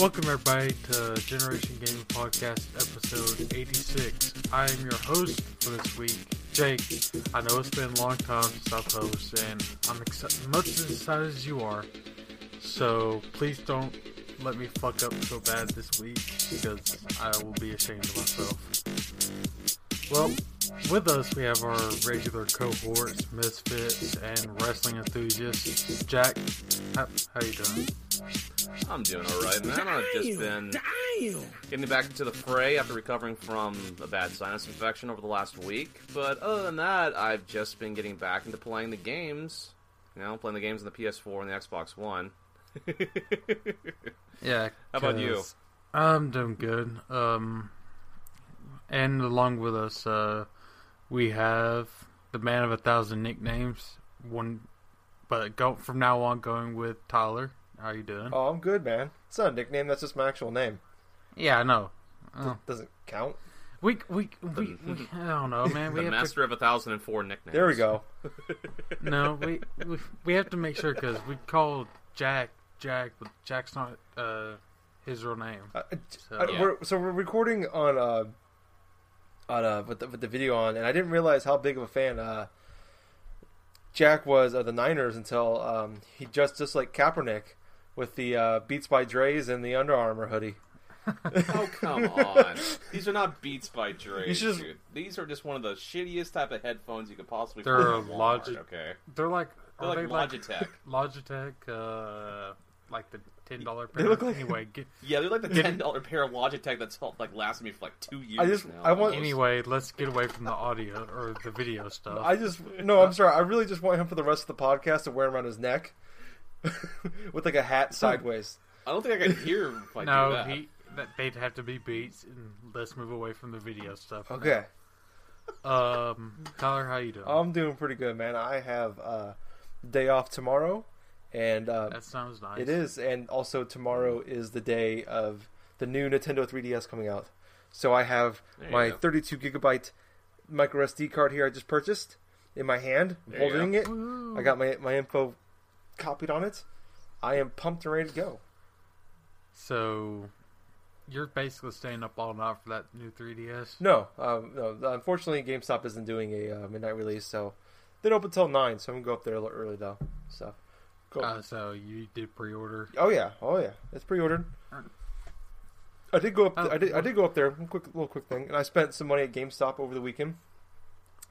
Welcome everybody to Generation Gaming Podcast episode 86. I am your host for this week, Jake. I know it's been a long time since I've hosted, and I'm exci- much as excited as you are. So please don't let me fuck up so bad this week because I will be ashamed of myself. Well, with us we have our regular cohorts, misfits, and wrestling enthusiasts. Jack, how, how you doing? I'm doing alright, man. I've just been getting back into the fray after recovering from a bad sinus infection over the last week. But other than that, I've just been getting back into playing the games. You know, playing the games on the PS4 and the Xbox One. Yeah. How about you? I'm doing good. Um, and along with us, uh, we have the man of a thousand nicknames. One, but go from now on, going with Tyler. How you doing? Oh, I'm good, man. It's not a nickname. That's just my actual name. Yeah, I know. Oh. Doesn't count. We, we, we, we, I don't know, man. We the have master of a thousand and four nicknames. There we go. no, we, we, we have to make sure because we call Jack Jack, but Jack's not uh his real name. Uh, So Yeah. we're, so we're recording on uh on uh with the, with the video on, and I didn't realize how big of a fan uh Jack was of the Niners until um he just just like Kaepernick with the uh, Beats by Dre's and the Under Armour hoodie. Oh come on! These are not Beats by Dre, You should- dude. These are just one of the shittiest type of headphones you could possibly. They're find a at Walmart, Logi- Okay, they're like, they're like they like Logitech. Logitech, uh, like the ten dollar They pair. look like- anyway. Get, Yeah, they're like the ten dollar pair of Logitech that's helped, like lasted me for like two years. I just- now. I want- anyway, let's get away from the audio or the video stuff. I just no, I'm sorry. I really just want him for the rest of the podcast to wear around his neck with like a hat sideways. I don't think I can hear if I do no, that. he that they'd have to be beats, and let's move away from the video stuff. Okay. Um, Tyler, how you doing? I'm doing pretty good, man. I have uh, day off tomorrow, and uh, that sounds nice. it is, and also tomorrow is the day of the new Nintendo 3DS coming out. So I have There my go. 32 gigabyte micro SD card here. I just purchased in my hand, There holding it. Woo. I got my my info copied on it. I am pumped and ready to go. So, you're basically staying up all night for that new 3DS. No, um, no. Unfortunately, GameStop isn't doing a uh, midnight release, so they don't open until nine. So I'm gonna go up there a little early though. So, go. Uh, so you did pre-order. Oh yeah, oh yeah, it's pre-ordered. I did go up. Oh, I did. I did go up there. Quick, little quick thing, and I spent some money at GameStop over the weekend.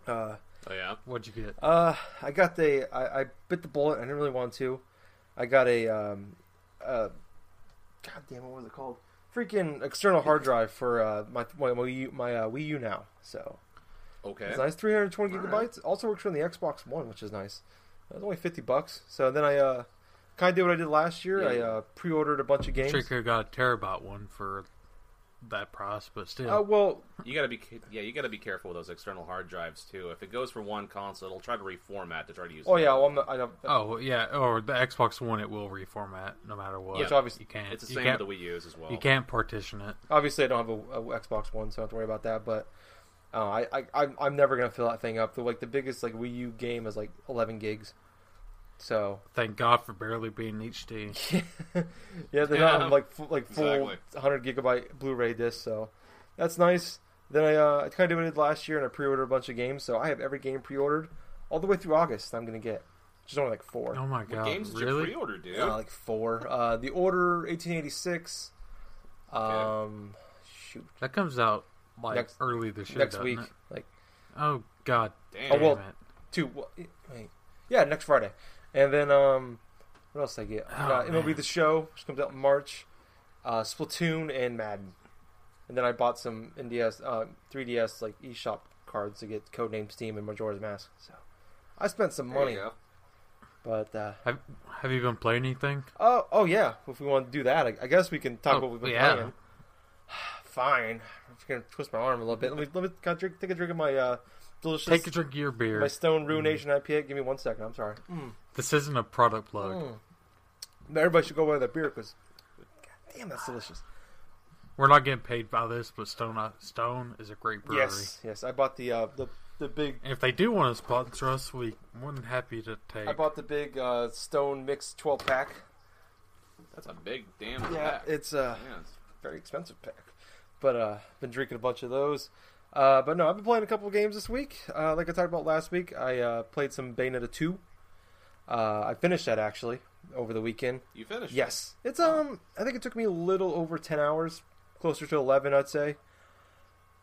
Uh, Oh yeah. What'd you get? uh, I got the. I, I bit the bullet. I didn't really want to. I got a. Um, uh, God damn, what was it called? Freaking external hard drive for uh, my my Wii U, my uh, Wii U now. So Okay. it's nice, 320 gigabytes. right. Also works on the Xbox One, which is nice. It was only 50 bucks. So then I uh, kind of did what I did last year. I uh, pre-ordered a bunch of games. Sure, could have got a terabyte one for that price, but still. Uh, well, You gotta be yeah, you gotta be careful with those external hard drives too. If it goes for one console, it'll try to reformat to try to use. oh the yeah, other. well, I'm not, I don't. Oh yeah, or the Xbox One, it will reformat no matter what. Which obviously- you can't. it's the same can't, with the Wii U's as well. You can't partition it. Obviously, I don't have a, a Xbox One, so I don't have to worry about that. But uh, I, I, I'm- I'm never gonna fill that thing up. The like the biggest like Wii U game is like 11 gigs. So Thank God for barely being HD. yeah, they're Yeah, not like full, like full exactly. 100 gigabyte Blu-ray disc. So that's nice. Then I uh, I kind of did what last year, and I pre-ordered a bunch of games. So I have every game pre-ordered all the way through August. I'm gonna get, just only like four. Oh my What God! games did you really? pre-order, dude? Uh, like four. Uh, the Order 1886. Um, shoot, That comes out like Next- early this year. next week, it? like Oh God! Damn. Oh, well, damn it. two. Well, wait, yeah, next Friday, and then um, what else did I get? I Oh, got MLB man. the Show, which comes out in March. Uh, Splatoon and Madden, and then I bought some NDS, uh, 3DS like eShop cards to get Codename Steam and Majora's Mask. So I spent some There you money, go. but uh, Have Have you been playing anything? oh, oh yeah. If we want to do that, I, I guess we can talk Oh, about what we've been yeah. playing. Fine, I'm just gonna twist my arm a little bit. Let me let me can I drink, take a drink of my uh, delicious Take a drink of your beer. my Stone Ruination IPA. Give me one second. I'm sorry. This isn't a product plug. Mm. Now everybody should go buy that beer because, god damn, that's delicious. We're not getting paid by this, but Stone uh, Stone is a great brewery. Yes, yes. I bought the uh, the the big. And if they do want to sponsor us, we more than happy to take. I bought the big uh, Stone Mix 12 pack. That's a big damn Yeah, pack. it's uh, Yeah, it's- very expensive pack. But uh been drinking a bunch of those. Uh but no, I've been playing a couple of games this week. Uh like I talked about last week, I uh played some Bayonetta 2. Uh I finished that actually over the weekend. you finished. Yes. It's um I think it took me a little over 10 hours, closer to 11 I'd say.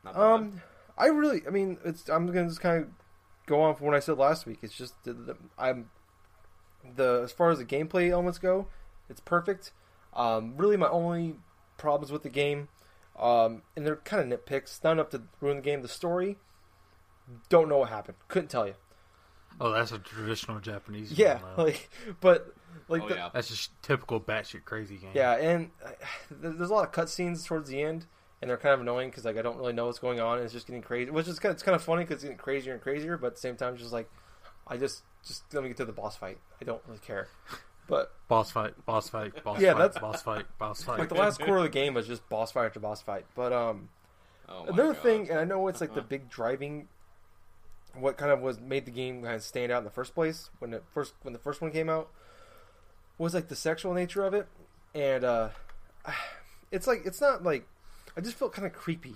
Not bad. Um I really I mean, it's I'm going to just kind of go on from what I said last week. It's just the, the, I'm the as far as the gameplay elements go, it's perfect. Um, really, my only problems with the game, um, and they're kind of nitpicks, not enough to ruin the game. The story, don't know what happened. Couldn't tell you. Oh, that's a traditional Japanese. Yeah, game, like, but like, oh the, yeah. that's just typical batshit crazy game. yeah, and uh, there's a lot of cutscenes towards the end, and they're kind of annoying because like I don't really know what's going on, and it's just getting crazy. Which is kind of, it's kind of funny because it's getting crazier and crazier, but at the same time, just like I just just let me get to the boss fight. I don't really care. But Boss fight, boss fight, boss Yeah, fight, that's- boss fight, boss fight. like the last quarter of the game was just boss fight after boss fight. But um, Oh Another God. thing, and I know it's like the Uh-huh. big driving, what kind of was made the game kind of stand out in the first place when it first when the first one came out, was like the sexual nature of it, and uh, it's like it's not like I just felt kind of creepy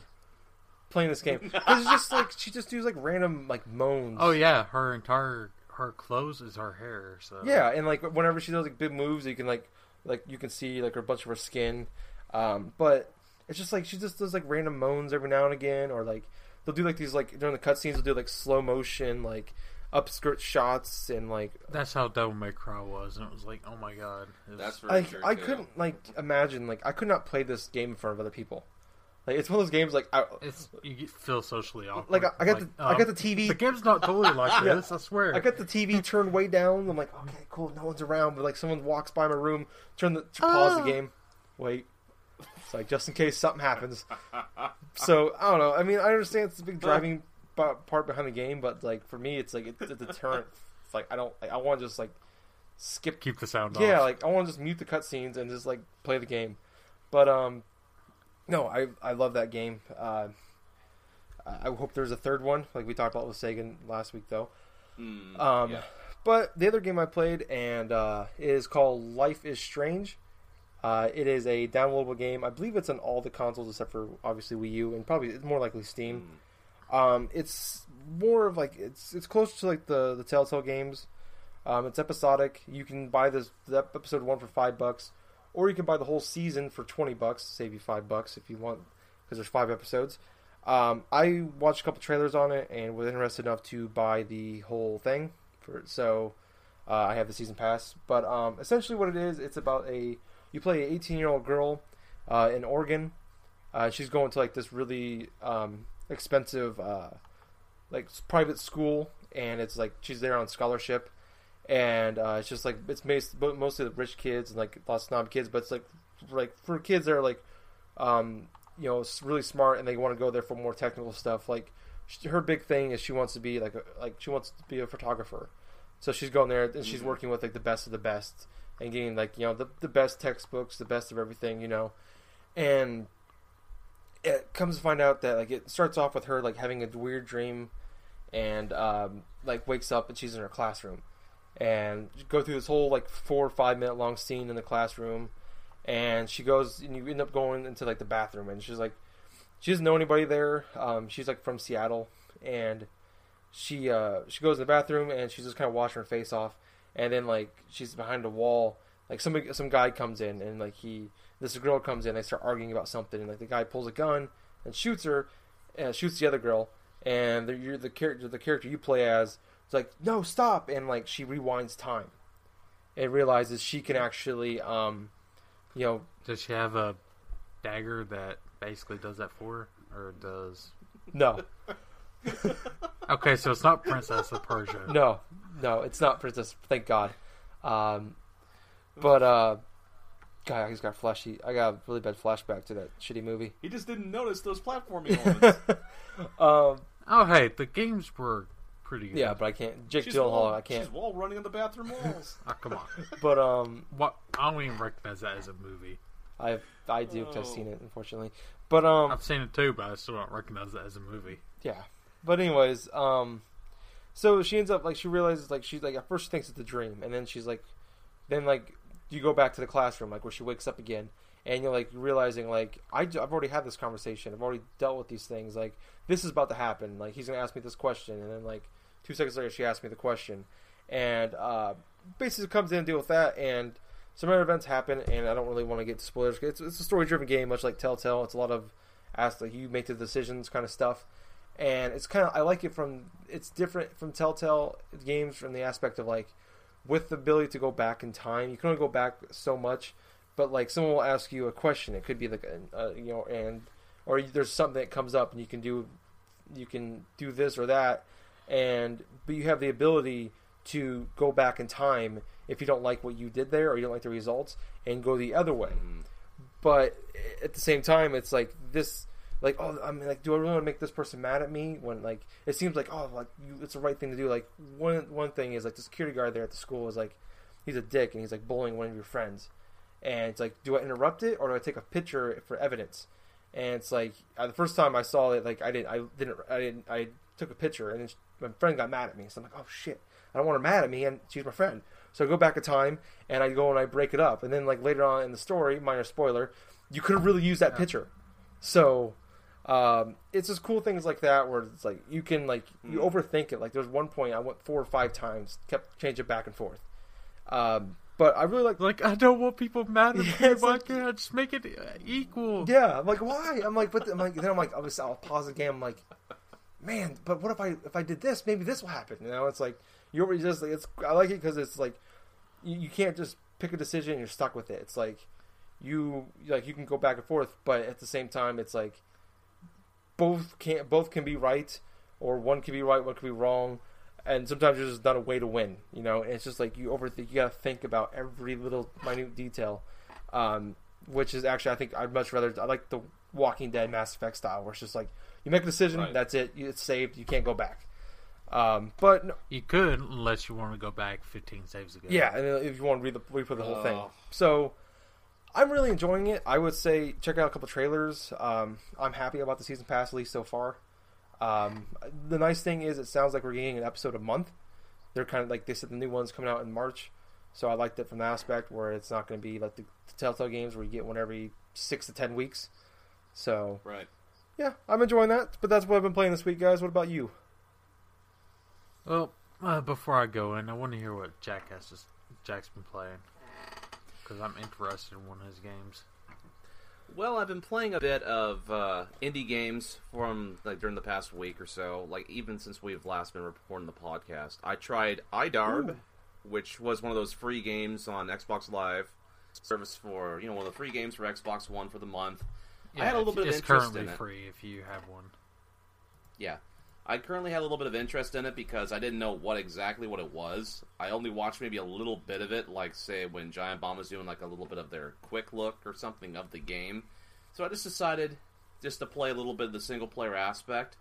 playing this game. 'Cause it's just like she just does like random like moans. oh yeah, her entire her clothes is her hair. So Yeah, and like whenever she does like big moves, you can like like you can see like a bunch of her skin. Um, but it's just like she just does like random moans every now and again, or like they'll do like these like during the cutscenes they'll do like slow motion like upskirt shots and like that's how Devil May Cry was, and it was like, oh my god, was- That's very I true. I too. couldn't like imagine like I could not play this game in front of other people. Like it's one of those games like I it's you feel socially awkward. like I, I got the I um, got the TV The game's not totally like Yeah. this. I swear. I got the TV turned way down. I'm like, okay, cool, no one's around. But like, someone walks by my room, turn the to pause the Ah. game, wait. It's like just in case something happens. So I don't know. I mean, I understand it's a big driving part behind the game, but like for me, it's like it's a deterrent. It's like I don't. Like, I want to just like skip. Keep the sound Yeah, off. like I want to just mute the cutscenes and just like play the game. But um, no, I I love that game. Uh, I I hope there's a third one, like we talked about with Sagan last week, though. Mm, Um, yeah. But the other game I played and uh, is called Life is Strange. Uh, it is a downloadable game. I believe it's on all the consoles except for obviously Wii U and probably it's more likely Steam. Mm. Um, it's more of like it's it's close to like the the Telltale games. Um, it's episodic. You can buy this the episode one for five bucks, or you can buy the whole season for twenty bucks. Save you five bucks if you want, because there's five episodes. Um, I watched a couple trailers on it and was interested enough to buy the whole thing. For so, uh, I have the season pass. But um, essentially, what it is, it's about a you play an 18 year old girl uh, in Oregon. Uh, she's going to like this really um, expensive uh, like private school, and it's like she's there on scholarship, and uh, it's just like it's mostly the rich kids and like lots of snob kids, but it's like like for kids that are like um, you know really smart and they want to go there for more technical stuff. Like sh- her big thing is she wants to be like a, like she wants to be a photographer, so she's going there and she's Mhm. working with like the best of the best and getting like you know the the best textbooks, the best of everything, you know, and it comes to find out that like it starts off with her like having a weird dream and um, like wakes up and she's in her classroom. And go through this whole like four or five minute long scene in the classroom. And she goes and you end up going into like the bathroom. And she's like she doesn't know anybody there. Um, she's like from seattle. And she uh, she goes in the bathroom and she's just kind of washing her face off and then like she's behind a wall. Like somebody some guy comes in and like he this girl comes in they start arguing about something. And like the guy pulls a gun and shoots her and shoots the other girl. And the, you're the character the character you play as it's like no stop. And like she rewinds time and realizes she can actually um you know Does she have a dagger that basically does that for her, or does? no. Okay, so it's not Princess of Persia. no no it's not princess thank god um but uh god i just got flashy i got a really bad flashback to that shitty movie He just didn't notice those platforming elements. um Oh, hey, the games were pretty good. yeah but i can't jake she's gyllenhaal wall, i can't She's wall running on the bathroom walls. Oh, come on. but um What? I don't even recognize that as a movie. I I do because I've Oh. seen it, unfortunately. But um, I've seen it too, but I still don't recognize that as a movie. yeah. But anyways, um, so she ends up like she realizes like she's like at first she thinks it's a dream, and then she's like, then like you go back to the classroom like where she wakes up again, and you're like realizing like I, have already had this conversation, I've already dealt with these things, like this is about to happen, like he's gonna ask me this question, and then like two seconds later she asks me the question, and uh, basically comes in and deal with that, and some other events happen, and I don't really want to get to spoilers. It's, it's a story driven game, much like Telltale. It's a lot of ask like you make the decisions kind of stuff and it's kind of I like it from it's different from Telltale games from the aspect of like with the ability to go back in time. You can only go back so much, but like someone will ask you a question. It could be like a, you know, and or there's something that comes up and you can do you can do this or that, and but you have the ability to go back in time if you don't like what you did there or you don't like the results and go the other way Mhm. but at the same time, it's like this, like oh, I mean, like, do I really want to make this person mad at me when like it seems like oh, like you, it's the right thing to do. Like one one thing is like the security guard there at the school is like he's a dick and he's like bullying one of your friends, and it's like do I interrupt it or do I take a picture for evidence? And it's like uh, the first time I saw it, like I didn't, I didn't, I didn't, I took a picture and then my friend got mad at me. So I'm like, oh shit, I don't want her mad at me, and she's my friend. So I go back in time and I go and I break it up, and then like later on in the story, minor spoiler, you could have really used that Yeah. picture. So um, it's just cool things like that where it's like you can like you Mm. overthink it. Like there's one point I went four or five times, kept changing back and forth. Um, but I really like Like, I don't want people mad at Yeah, me. Why like- can't I just make it equal? Yeah, I'm like, why? I'm like, but I'm like, then I'm like, I'll, I'll pause the game. I'm like, man, but what if I if I did this? Maybe this will happen. You know, it's like you're just like it's. I like it because it's like you, you can't just pick a decision. and You're stuck with it. It's like you like you can go back and forth, but at the same time, it's like both can both can be right, or one can be right, one can be wrong. And sometimes there's just not a way to win, you know. And it's just like you overthink. You gotta think about every little minute detail. Um, which is actually I think I'd much rather I like the Walking Dead Mass Effect style where it's just like you make a decision, Right. that's it, you it's saved, you can't go back. Um, but no, You could, unless you want to go back 15 saves ago. yeah, and if you want to read the replay the whole thing, Oh. so I'm really enjoying it. I would say check out a couple trailers. Um, I'm happy about the season pass at least so far. Um, the nice thing is it sounds like we're getting an episode a month. They're kind of like they said the new one's coming out in March, so I liked it from that aspect where it's not going to be like the, the Telltale games where you get one every six to ten weeks. So Right. yeah, I'm enjoying that. But that's what I've been playing this week, guys. What about you? Well, uh, before I go in, I want to hear what Jack has just Jack's been playing because I'm interested in one of his games. Well, I've been playing a bit of uh, indie games from like during the past week or so. Like even since we've last been recording the podcast, I tried iDarb, which was one of those free games on Xbox Live service for you know one of the free games for Xbox One for the month. I had a little bit of It's interest currently in it. free if you have one. Yeah. I currently had a little bit of interest in it because I didn't know what exactly what it was. I only watched maybe a little bit of it, like say when Giant Bomb was doing like a little bit of their quick look or something of the game. So I just decided just to play a little bit of the single player aspect.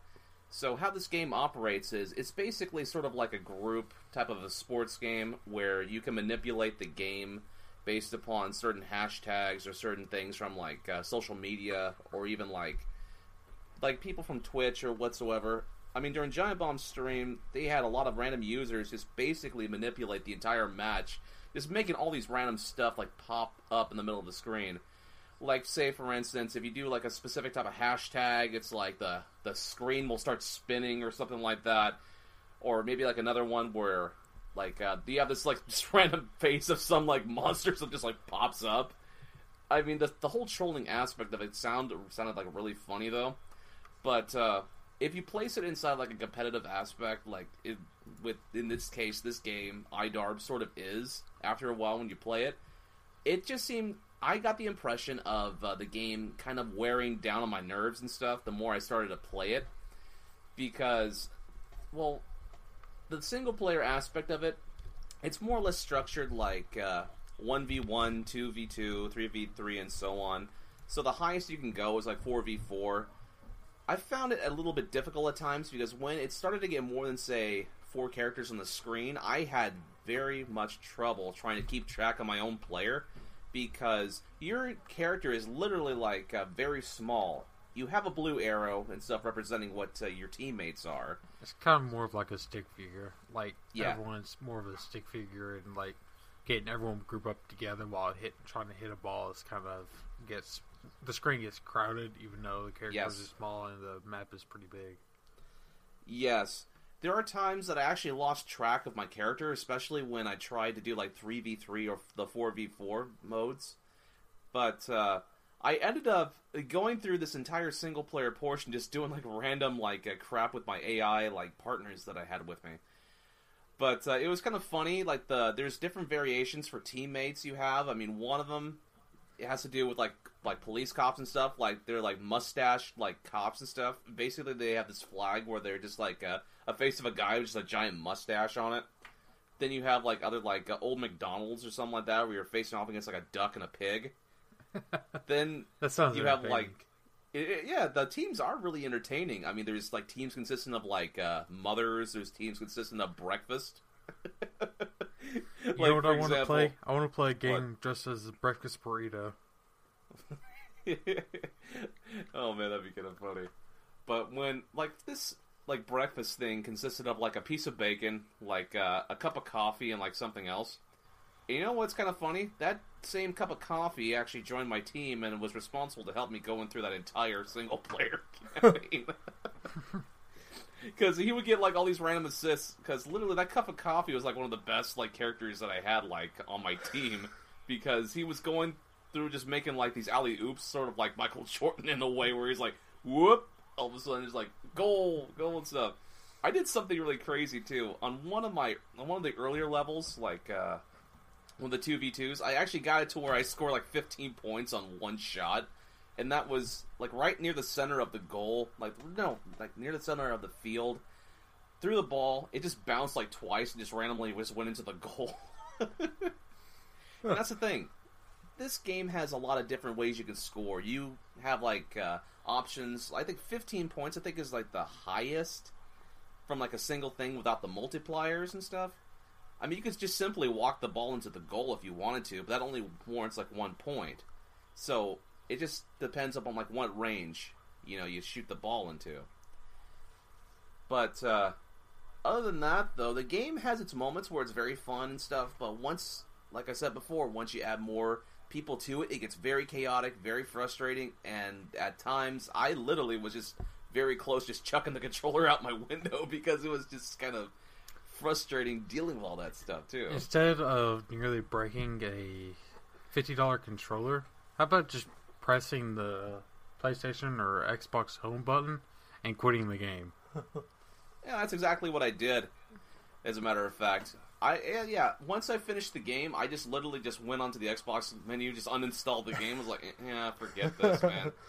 So how this game operates is it's basically sort of like a group type of a sports game where you can manipulate the game based upon certain hashtags or certain things from like uh, social media or even like like people from Twitch or whatsoever. I mean, during Giant Bomb's stream, they had a lot of random users just basically manipulate the entire match, just making all these random stuff like pop up in the middle of the screen. Like, say for instance, if you do like a specific type of hashtag, it's like the the screen will start spinning or something like that, or maybe like another one where like uh, you have this like just random face of some like monster that just like pops up. I mean, the the whole trolling aspect of it sound sounded like really funny though. But uh, if you place it inside like a competitive aspect, like it, with in this case, this game, iDarb sort of is. After a while, when you play it, it just seemed. I got the impression of uh, the game kind of wearing down on my nerves and stuff. The more I started to play it, because, well, the single player aspect of it, it's more or less structured like uh, one v one, two v two, three v three, and so on. So the highest you can go is like four v four. I found it a little bit difficult at times because when it started to get more than say four characters on the screen, I had very much trouble trying to keep track of my own player because your character is literally like uh, very small. You have a blue arrow and stuff representing what uh, your teammates are. It's kind of more of like a stick figure. Like Yeah. everyone's more of a stick figure, and like getting everyone group up together while hit trying to hit a ball is kind of gets the screen gets crowded, even though the characters Yes. are small and the map is pretty big. Yes. There are times that I actually lost track of my character, especially when I tried to do like 3v3 or the 4v4 modes. But uh, I ended up going through this entire single player portion just doing like random like uh, crap with my AI like partners that I had with me. But uh, it was kind of funny. Like the there's different variations for teammates you have. I mean, one of them it has to do with like like police cops and stuff. Like they're like mustache like cops and stuff. Basically, they have this flag where they're just like a, a face of a guy with just a giant mustache on it. Then you have like other like uh, old McDonald's or something like that, where you're facing off against like a duck and a pig. then That sounds. you have like it, it- yeah the teams are really entertaining i mean there's like teams consisting of like uh mothers there's teams consisting of breakfast You know what I want to play? I want to play a What? game just as a breakfast burrito. oh man that'd be kind of funny but when like this like breakfast thing consisted of like a piece of bacon like uh, a cup of coffee and like something else you know what's kind of funny that same cup of coffee actually joined my team and was responsible to help me going through that entire single player campaign because he would get like all these random assists because literally that cup of coffee was like one of the best like characters that i had like on my team because he was going through just making like these alley oops sort of like michael jordan in a way where he's like whoop all of a sudden it's like goal goal and stuff. I did something really crazy too. On one of my on one of the earlier levels like uh one of the 2v2s i actually got it to where i scored like 15 points on one shot and that was like right near the center of the goal. Like no like near the center of the field. Threw the ball. It just bounced like twice and just randomly just went into the goal. That's the thing. This game has a lot of different ways you can score. You have like uh, options. I think 15 points i think is like the highest from like a single thing without the multipliers and stuff. I mean you could just simply walk the ball into the goal if you wanted to but that only warrants like one point. So it just depends upon like what range you know you shoot the ball into. But uh, other than that, though, the game has its moments where it's very fun and stuff. But once, like I said before, once you add more people to it, it gets very chaotic, very frustrating, and at times I literally was just very close, just chucking the controller out my window because it was just kind of frustrating dealing with all that stuff too. Instead of nearly breaking a fifty dollar controller, how about just pressing the PlayStation or Xbox Home button and quitting the game? Yeah, that's exactly what I did. As a matter of fact, I yeah. Once I finished the game, I just literally just went onto the Xbox menu, just uninstalled the game. I Was like, "Eh, yeah, forget this, man.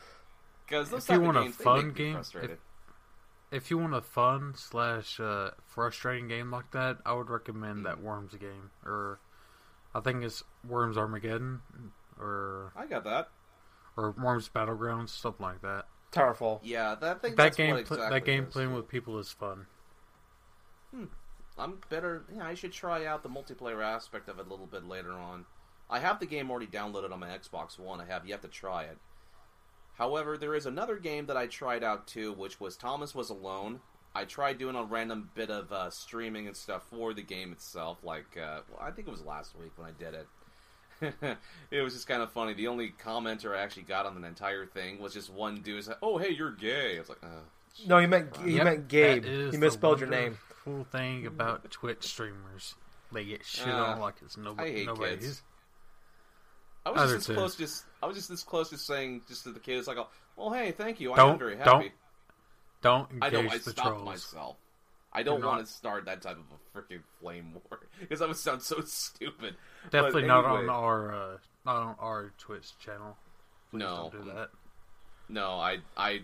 Because If you want a games, they fun game, frustrated. If you want a fun slash uh, frustrating game like that, I would recommend that Worms game, or I think it's Worms Armageddon, or I got that. Or Worms Battlegrounds, something like that. Towerfall. Yeah, that thing. That game, what pl- exactly that game it is. playing with people is fun. I'm better. Yeah, I should try out the multiplayer aspect of it a little bit later on. I have the game already downloaded on my Xbox One. I have yet to try it. However, there is another game that I tried out too, which was Thomas Was Alone. I tried doing a random bit of uh, streaming and stuff for the game itself. Like, uh, well, I think it was last week when I did it. it was just kind of funny. The only commenter I actually got on the entire thing was just one dude said, "Oh, hey, you're gay." I was like, uh, No, he meant he Yep, meant Gabe. He misspelled your name. Wonderful thing about Twitch streamers, they get shit Uh, on like it's I nobody. hate nobody's. kids. I was Other just this two. close, just I was just this close to saying just to the kids, like, "Well, hey, thank you. I Don't- am very happy." don't Don't I engage know I the stopped trolls. myself. I don't Do want to start that type of a freaking flame war because that would sound so stupid. Definitely But not on our uh, not on our Twitch channel. Please No. don't do that. No, I I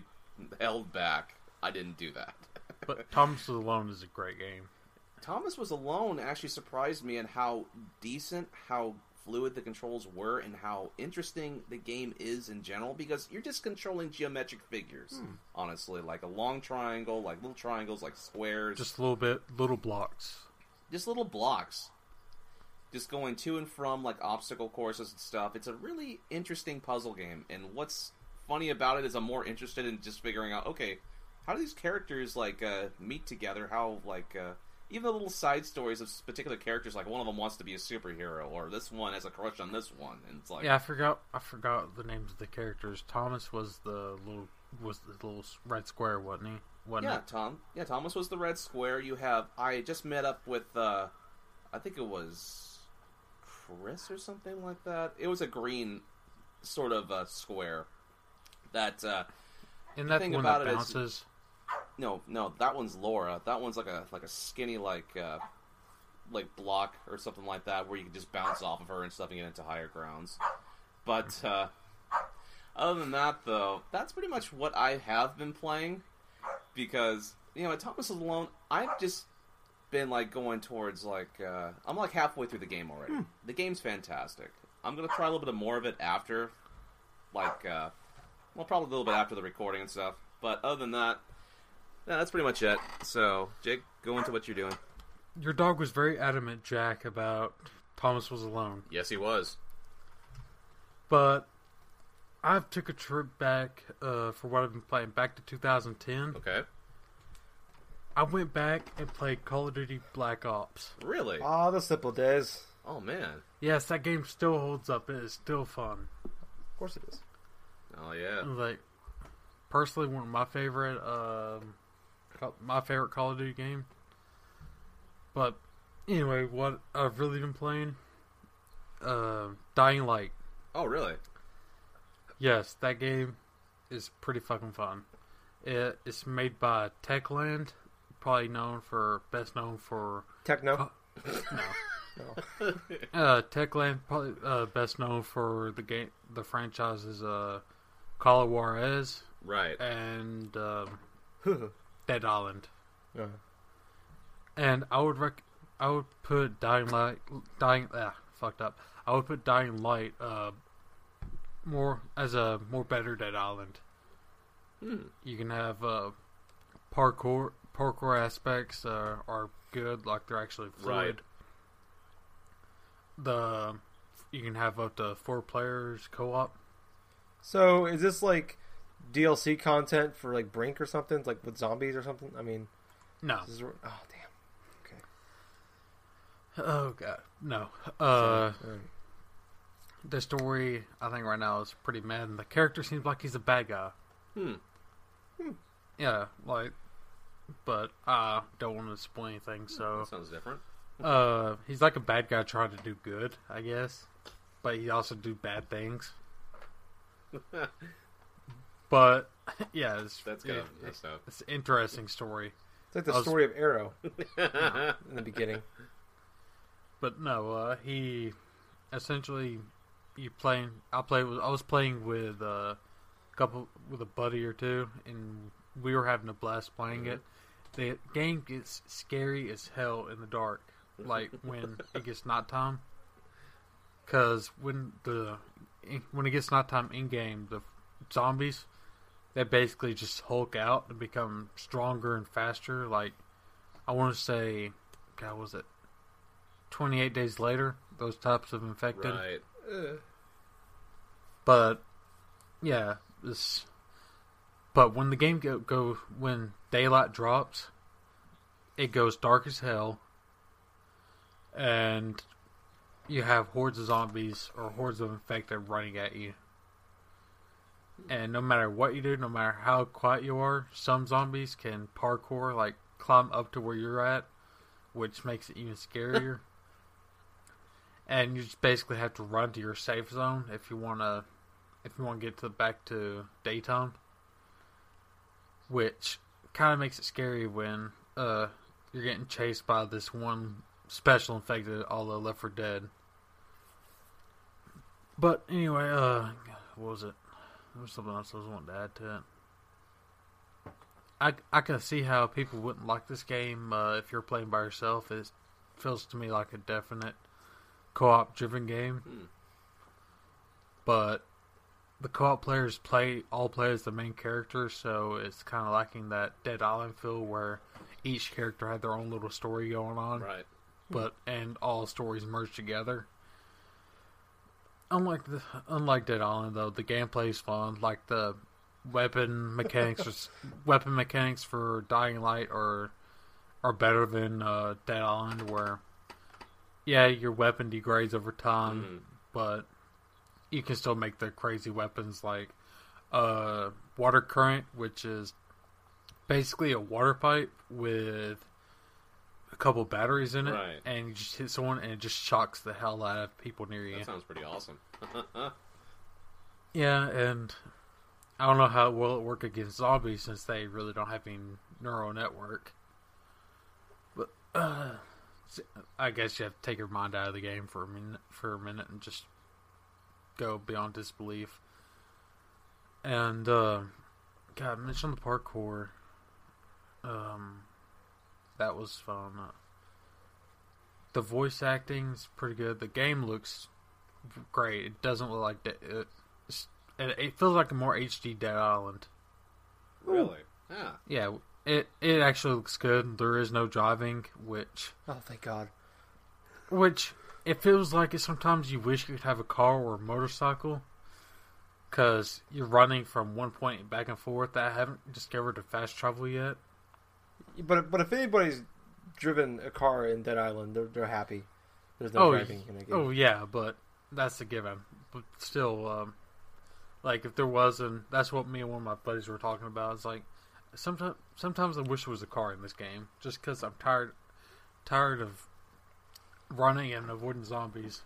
held back. I didn't do that. But Thomas Alone is a great game. Thomas was alone actually surprised me in how decent, how fluid the controls were, and how interesting the game is in general. Because you're just controlling geometric figures, Hmm. honestly, like a long triangle, like little triangles, like squares, Just a little bit, little blocks. just little blocks. just going to and from like obstacle courses and stuff. It's a really interesting puzzle game, and what's funny about it is I'm more interested in just figuring out okay, how do these characters like uh, meet together? How like uh, even the little side stories of particular characters, like one of them wants to be a superhero, or this one has a crush on this one, and it's like Yeah, I forgot. I forgot the names of the characters. Thomas was the little was the little red square, wasn't he? Wasn't Yeah, it? Tom. Yeah, Thomas was the red square. You have. I just met up with. uh I think it was Chris or something like that. It was a green sort of uh, square. That uh And that one that is- bounces. No no that one's Laura. That one's like a like a skinny like uh like block or something like that where you can just bounce off of her and stuff and get into higher grounds. But uh other than that though, that's pretty much what I have been playing because you know, at Thomas is alone, I've just been like going towards like uh I'm like halfway through the game already. The game's fantastic. I'm gonna try a little bit of more of it after like uh well probably a little bit after the recording and stuff. But other than that, yeah, that's pretty much it. So, Jake, go into what you're doing. Your dog was very adamant, Jack, about Thomas was alone. Yes, he was. But I've took a trip back uh, for what I've been playing back to 2010. Okay. I went back and played Call of Duty Black Ops. Really? Ah, the simple days. Oh man. Yes, that game still holds up. It is still fun. Of course it is. Oh yeah. Like personally, one of my favorite, um, Call- my favorite Call of Duty game. But anyway, what I've really been playing, uh, Dying Light. Oh really? Yes, that game is pretty fucking fun. It, it's made by Techland, probably known for best known for Techno. no. No. Uh, Techland probably uh, best known for the game, the franchises uh, Call of Juarez Right. and um, Dead Island. Yeah. And I would rec- I would put Dying Light, Dying, ah, fucked up. I would put Dying Light, uh, more as a more better Dead Island. Hmm. You can have uh, parkour parkour aspects uh, are good, like they're actually fluid. Right. The you can have up to four players co-op. So is this like DLC content for like Brink or something? Like with zombies or something? I mean, No, this is, oh damn. Okay. Oh god, no. Uh, Alright. the story I think right now is pretty mad, and the character seems like he's a bad guy. Hmm. Yeah, like, but I don't want to spoil anything. So, That sounds different. uh, he's like a bad guy trying to do good, I guess, but he also do bad things. But yeah, it's That's it- kind of messed up. it's an interesting story. It's like the I was- story of Arrow in the beginning. But no, uh, he essentially you playing. I play. with- I was playing with uh, a couple with a buddy or two, and we were having a blast playing it. The game gets scary as hell in the dark, like when it gets nighttime. Because when the when it gets nighttime in game, the zombies they basically just hulk out and become stronger and faster. Like I want to say, God, was it 28 days later, those types of infected. right. But yeah, this. But when the game go, go when daylight drops, it goes dark as hell, and you have hordes of zombies or hordes of infected running at you. And no matter what you do, no matter how quiet you are, some zombies can parkour, like climb up to where you're at, which makes it even scarier. and you just basically have to run to your safe zone if you want to if you want to get to back to daytime which kind of makes it scary when uh you're getting chased by this one special infected all the left for dead but anyway uh what was it there was something else i was wanting to add to it I, I can see how people wouldn't like this game uh, if you're playing by yourself. It feels to me like a definite co-op driven game. Hmm. But the co-op players play all play as the main character, so it's kind of lacking that Dead Island feel where each character had their own little story going on. Right. but and all stories merged together. Unlike the unlike Dead Island though, the gameplay is fun. Like the weapon mechanics, or, weapon mechanics for Dying Light are are better than uh, Dead Island, where yeah, your weapon degrades over time, Mhm. but you can still make the crazy weapons like uh, water current, which is basically a water pipe with couple batteries in it, Right. and you just hit someone and it just shocks the hell out of people near you. That sounds pretty awesome. Yeah, and I don't know how well it work against zombies since they really don't have any neural network. But uh, I guess you have to take your mind out of the game for a minute, for a minute, and just go beyond disbelief. And uh, God, mention the parkour. Um, that was fun. The voice acting's pretty good. The game looks great. It doesn't look like de- it, it, it feels like a more HD Dead Island. really? Yeah. Yeah, it it actually looks good. There is no driving, which Oh, thank God. which it feels like it. Sometimes you wish you could have a car or a motorcycle, because you're running from one point back and forth. I haven't discovered a fast travel yet. But but if anybody's driven a car in Dead Island, they're they're happy. There's no Oh, driving in the game. Oh yeah, but that's a given. But still, um, like if there wasn't, that's what me and one of my buddies were talking about. It's like sometimes sometimes I wish there was a car in this game, just because I'm tired tired of running and avoiding zombies.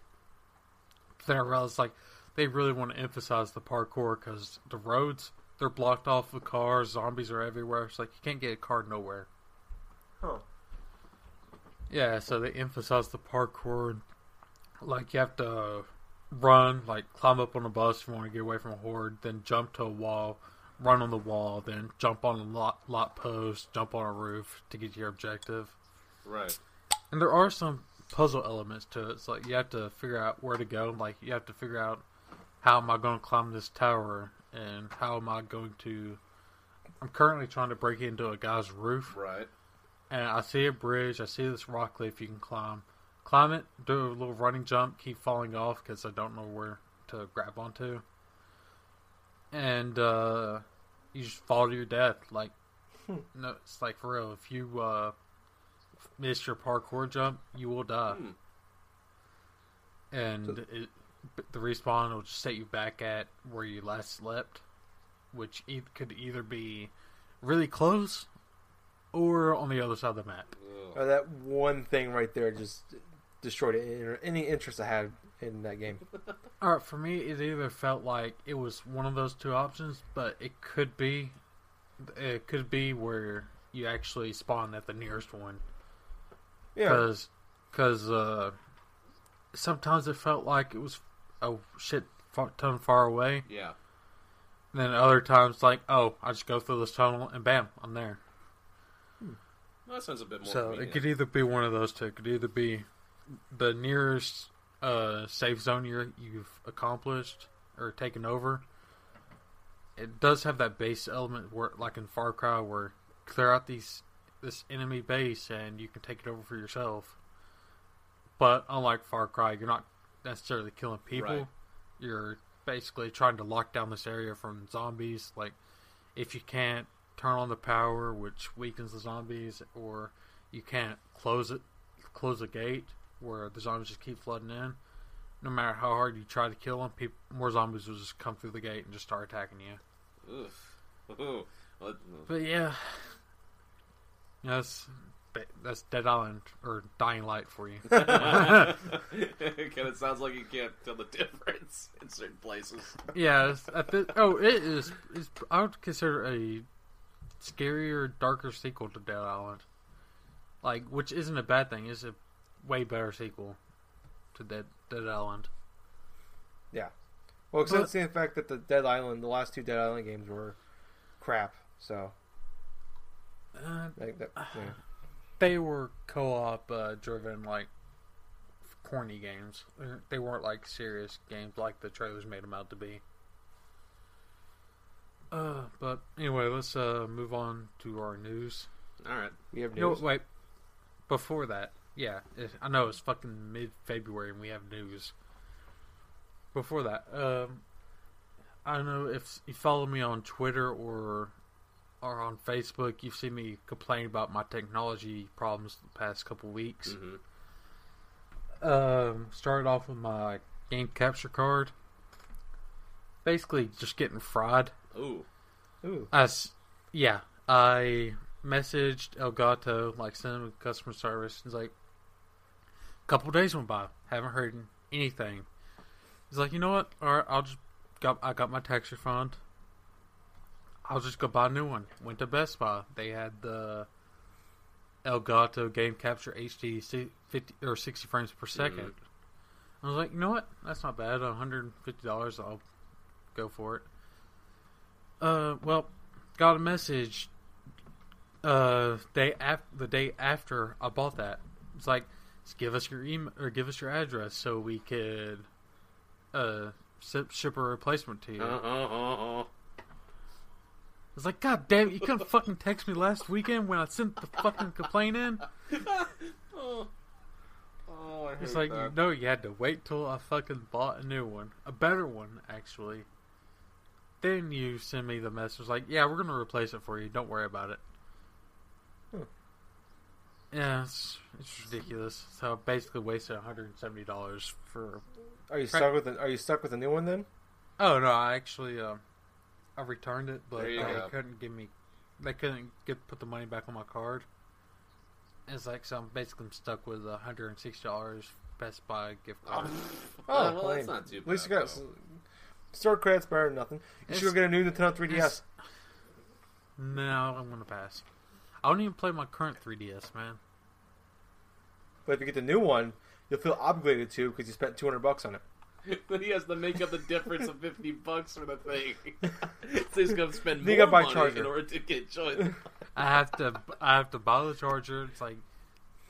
Then I realized like they really want to emphasize the parkour because the roads they're blocked off with cars, zombies are everywhere. It's like you can't get a car nowhere. Huh. Yeah, so they emphasize the parkour. Like you have to run, like climb up on a bus if you want to get away from a horde, then jump to a wall, run on the wall, then jump on a lot, lot post, jump on a roof to get to your objective. Right. And there are some puzzle elements to it. It's like you have to figure out where to go. Like you have to figure out how am I going to climb this tower and how am I going to. I'm currently trying to break into a guy's roof Right. And I see a bridge. I see this rock cliff you can climb. Climb it, do a little running jump, keep falling off because I don't know where to grab onto. And uh, you just fall to your death. Like, no, it's like for real. If you uh, miss your parkour jump, you will die. Hmm. And it, the respawn will just set you back at where you last slept, which could either be really close or on the other side of the map. Oh, that one thing right there just destroyed any, any interest I had in that game. All right, for me, it either felt like it was one of those two options, but it could be, it could be where you actually spawn at the nearest one, Yeah. because, because uh, sometimes it felt like it was a shit ton far away. Yeah. And then other times, like, oh, I just go through this tunnel and bam, I'm there. That sounds a bit more. So it could either be one of those two. It could either be the nearest uh, safe zone you you've accomplished or taken over. It does have that base element where, like in Far Cry, where clear out these this enemy base and you can take it over for yourself. But unlike Far Cry, you're not necessarily killing people. Right. You're basically trying to lock down this area from zombies. Like if you can't turn on the power, which weakens the zombies, or you can't close it, close the gate where the zombies just keep flooding in. No matter how hard you try to kill them, people, more zombies will just come through the gate and just start attacking you. Oof. Ooh. But yeah, that's that's Dead Island or Dying Light for you. Again, it sounds like you can't tell the difference in certain places. yeah, it's, at the, oh, it is. It's, I would consider a scarier, darker sequel to Dead Island. Like, which isn't a bad thing. It's a way better sequel to Dead Dead Island. Yeah. Well, except But- the fact that the Dead Island, the last two Dead Island games were crap. So Uh, like that, yeah. they were co-op uh, driven, like corny games. They weren't like serious games like the trailers made them out to be. Uh, but anyway, let's uh move on to our news. All right. we have news. wait. Before that, yeah, it, I know it's fucking mid February and we have news. Before that, um, I don't know if you follow me on Twitter or or on Facebook. You've seen me complain about my technology problems the past couple weeks. hmm Um, started off with my game capture card. Basically, just getting fried. Ooh. Ooh. As yeah, I messaged Elgato, like sent him customer service. He's like, a couple days went by, haven't heard anything. He's like, you know what? All right, I'll just got I got my tax refund. I'll just go buy a new one. Went to Best Buy. They had the Elgato Game Capture HD si- 50 or 60 frames per 2nd Mhm. I was like, you know what? That's not bad. $150. I'll go for it. Uh, well, got a message. Uh, day af- the day after I bought that. It's like, give us your email or give us your address so we could, uh, ship, ship a replacement to you. Uh, uh, uh, uh. It's like, God damn it! You couldn't fucking text me last weekend when I sent the fucking complaint in. oh. Oh, I It's like, that. no, you had to wait till I fucking bought a new one, a better one actually. Then you send me the message like, yeah, we're gonna replace it for you. Don't worry about it. Hmm. Yeah, it's, it's ridiculous. So basically wasted one hundred and seventy dollars for. Are you stuck with? The, are you stuck with the new one then? Oh no, I actually um, I returned it, but they go. couldn't give me, they couldn't get put the money back on my card. It's like so I'm basically stuck with a hundred and sixty dollars Best Buy gift card. Oh, Oh, well, that's not too bad. At least you got though. Store credits better than nothing. You It's- should go get a new Nintendo 3DS. No, I'm gonna pass. I don't even play my current 3DS, man. But if you get the new one, you'll feel obligated to because you spent 200 bucks on it. But he has to make up the difference of fifty bucks for the thing. so he's gonna spend You more gotta buy money charger. in order to get choice. I have to, I have to buy the charger. It's like,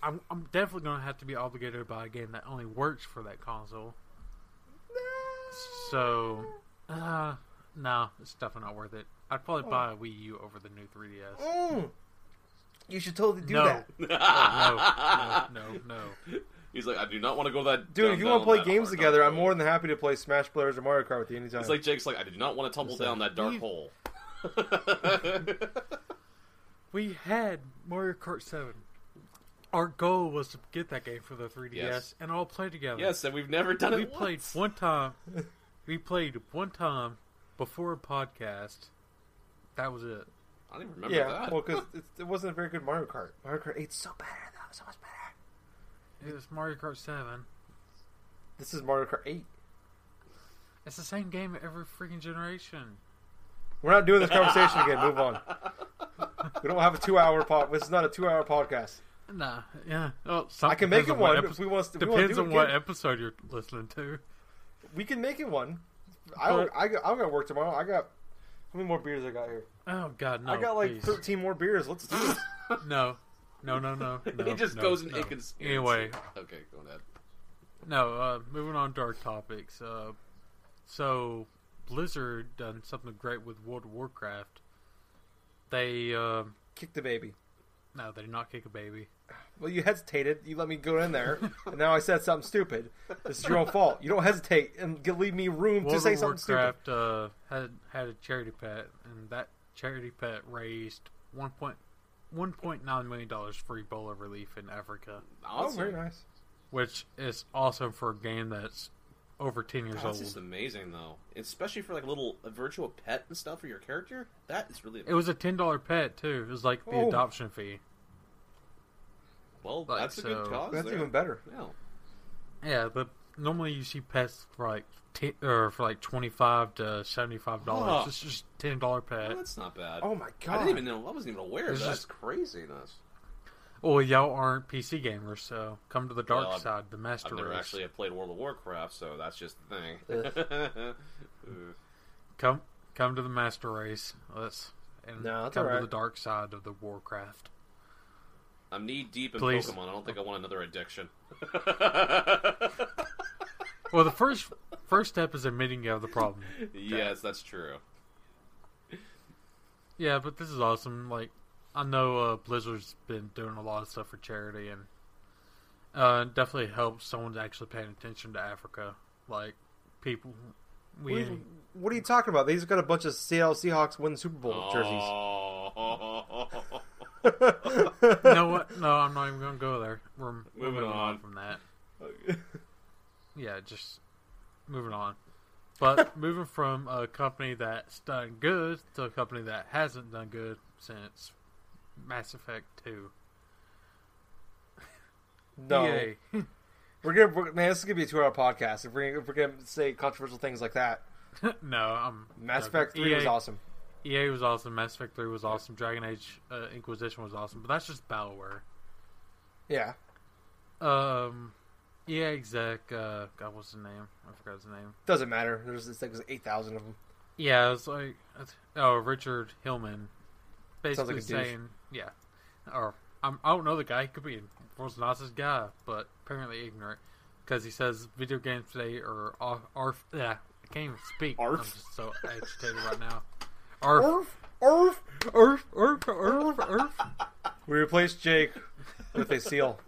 I'm, I'm definitely gonna have to be obligated to buy a game that only works for that console. So, uh, no, it's definitely not worth it. I'd probably buy a Wii U over the new 3DS. Mm. You should totally do no. that. no, no, no, no. He's like, I do not want to go that. Dude, down- if you want to play games hard together, I'm more than happy to play Smash Brothers or Mario Kart with you anytime. It's like Jake's like, I do not want to tumble Just, down that dark you- hole. We had Mario Kart 7. Our goal was to get that game for the 3DS Yes. and all play together. yes, and we've never done we it. We played once. one time. We played one time before a podcast. That was it. I don't even remember yeah, that. well, because it, it wasn't a very good Mario Kart. Mario Kart 8's so better, though. So much better. It was Mario Kart 7. This is Mario Kart 8. It's the same game every freaking generation. We're not doing this conversation again. Move on. We don't have a two-hour pod. This is not a two-hour podcast. Nah, yeah. Well, some, I can make it on one epi- if we want. If we want to depends do on it what episode you're listening to. We can make it one. I But- I got, I got work tomorrow. I got how many more beers I got here? Oh God, no! I got like please. 13 more beers. Let's do this. No, no, no, no. no he just no, goes in no. inconspiracy. Anyway, Okay, go ahead. No, uh, moving on to our topics. Uh, so, Blizzard done something great with World of Warcraft. They, uh, Kick the baby. no, they did not kick a baby. Well, you hesitated. You let me go in there, and now I said something stupid. This is your own fault. You don't hesitate and leave me room World to say of something stupid. Warcraft uh, had had a charity pet, and that charity pet raised one point one point nine million dollars for Ebola relief in Africa, Oh, very nice. which is awesome for a game that's over ten years That's old. just amazing, though. Especially for like a little a virtual pet and stuff for your character. That is really It was a ten dollar pet too. It was like the Oh. adoption fee. Well. like, that's a good so- cause. That's there. even better. Yeah. Yeah, but normally you see pets for like t- or for like twenty five to seventy five dollars. Huh. It's just ten dollar pet. Well, that's not bad. Oh my god! I didn't even know. I wasn't even aware of It's that. just- That's craziness. Well, y'all aren't PC gamers, so come to the dark Well, side, the master I've never race. actually played World of Warcraft, so that's just the thing. Come come to the master race. Let's and No, that's come to alright. the dark side of the Warcraft. I'm knee deep in Please. Pokemon. I don't think I want another addiction. Well, the first first step is admitting you have the problem. yes, that's true. Yeah, but this is awesome. Like, I know uh, Blizzard's been doing a lot of stuff for charity, and Uh, definitely helps someone's actually paying attention to Africa. Like people, we What are, you, what are you talking about? They just got a bunch of Seattle Seahawks win Super Bowl Oh. jerseys. no what? No, I'm not even gonna go there. We're moving, Moving on. on. from that. Yeah, just moving on. But moving from a company that's done good to a company that hasn't done good since Mass Effect Two. no, EA. we're gonna we're, man. This is gonna be a two-hour podcast if we're if we're gonna say controversial things like that. no, I'm Mass joking. Effect Three was awesome. EA was awesome. Mass Effect Three was awesome. Dragon Age uh, Inquisition was awesome. But that's just Battleware. Yeah, Um, EA exec. Uh, God, what's his name? I forgot his name. doesn't matter. There's this like eight thousand of them. Yeah, it's like oh Richard Hilleman, Sounds like basically a douche. saying yeah, or I'm, I don't know the guy. He could be a world's nicest guy, but apparently ignorant because he says video games today are. Arf, yeah, I can't even speak. Arf? I'm just so agitated right now. Arf, Orf, orf. arf, arf, arf, arf. We replaced Jake with a seal.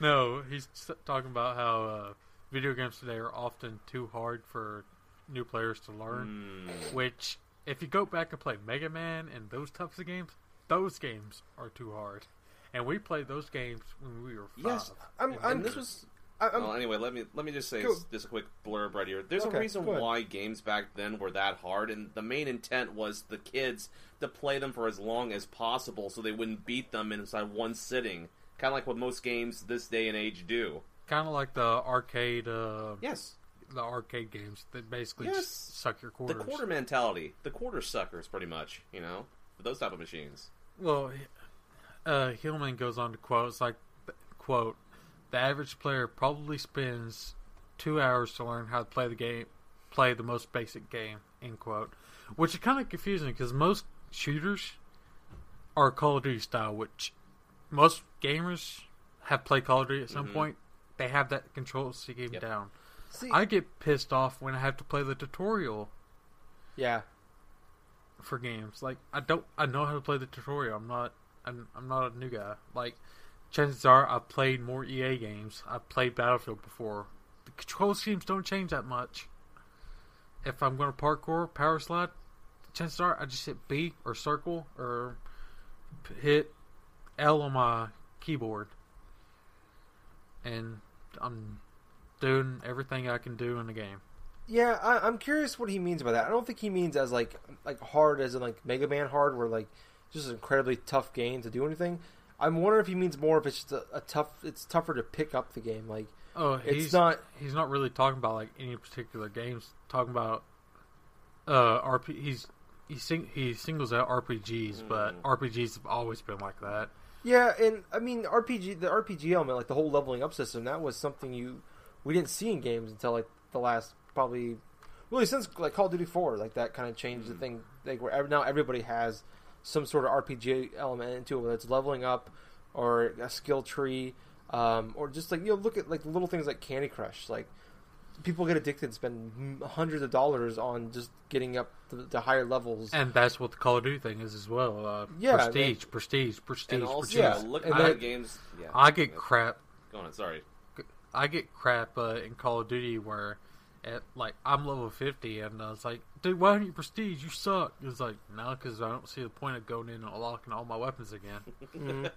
No, he's talking about how uh, video games today are often too hard for new players to learn. Mm. Which, if you go back and play Mega Man and those types of games, those games are too hard. And we played those games when we were five. Yes, I'm, I'm and this was I- well, anyway, let me let me just say Go. s- just a quick blurb right here. There's Okay, a reason why games back then were that hard, and the main intent was the kids to play them for as long as possible, so they wouldn't beat them inside one sitting. Kind of like what most games this day and age do. kind of like the arcade, uh, Yes, the arcade games that basically Yes. just suck your quarter. the quarter mentality, the quarter suckers, pretty much. You know, for those type of machines. Well, uh, Hilleman goes on to quote, it's like, quote, the average player probably spends two hours to learn how to play the game, play the most basic game, end quote. Which is kind of confusing because most shooters are Call of Duty style, which most gamers have played Call of Duty at some Mhm. point. They have that control scheme Yep. down. see, I get pissed off when I have to play the tutorial yeah. for games. Like I don't, I know how to play the tutorial. I'm not, I'm, I'm not a new guy. Like chances are I've played more EA games. I've played Battlefield before. The control schemes don't change that much. If I'm going to parkour, power slide, chances are I just hit B or circle or hit L on my keyboard, and I'm doing everything I can do in the game. Yeah, I, I'm curious what he means by that. I don't think he means as like like hard as in like Mega Man hard, where like just an incredibly tough game to do anything. I'm wondering if he means more if it's just a, a tough. It's tougher to pick up the game. Like Oh, it's he's not. he's not really talking about like any particular games. Talking about uh RP. He's he sing he singles out RPGs, but Mm. RPGs have always been like that. Yeah, and I mean RPG. The RPG element, like the whole leveling up system, that was something you we didn't see in games until like the last probably really since like Call of Duty Four. Like that kind of changed the thing. Like where now everybody has some sort of RPG element into it, whether it's leveling up or a skill tree, um, or just like you know look at like little things like Candy Crush. Like people get addicted and spend hundreds of dollars on just getting up to, to higher levels. And that's what the Call of Duty thing is as well. Uh, Yeah, prestige, prestige, prestige, And also, prestige. Yeah, look at then- games. Yeah, I get yeah. crap. Go on, sorry. I get crap uh, in Call of Duty where, at like I'm level fifty and uh, it's like, dude, why don't you prestige? You suck. It's like no, because I don't see the point of going in and unlocking all my weapons again. Mhm.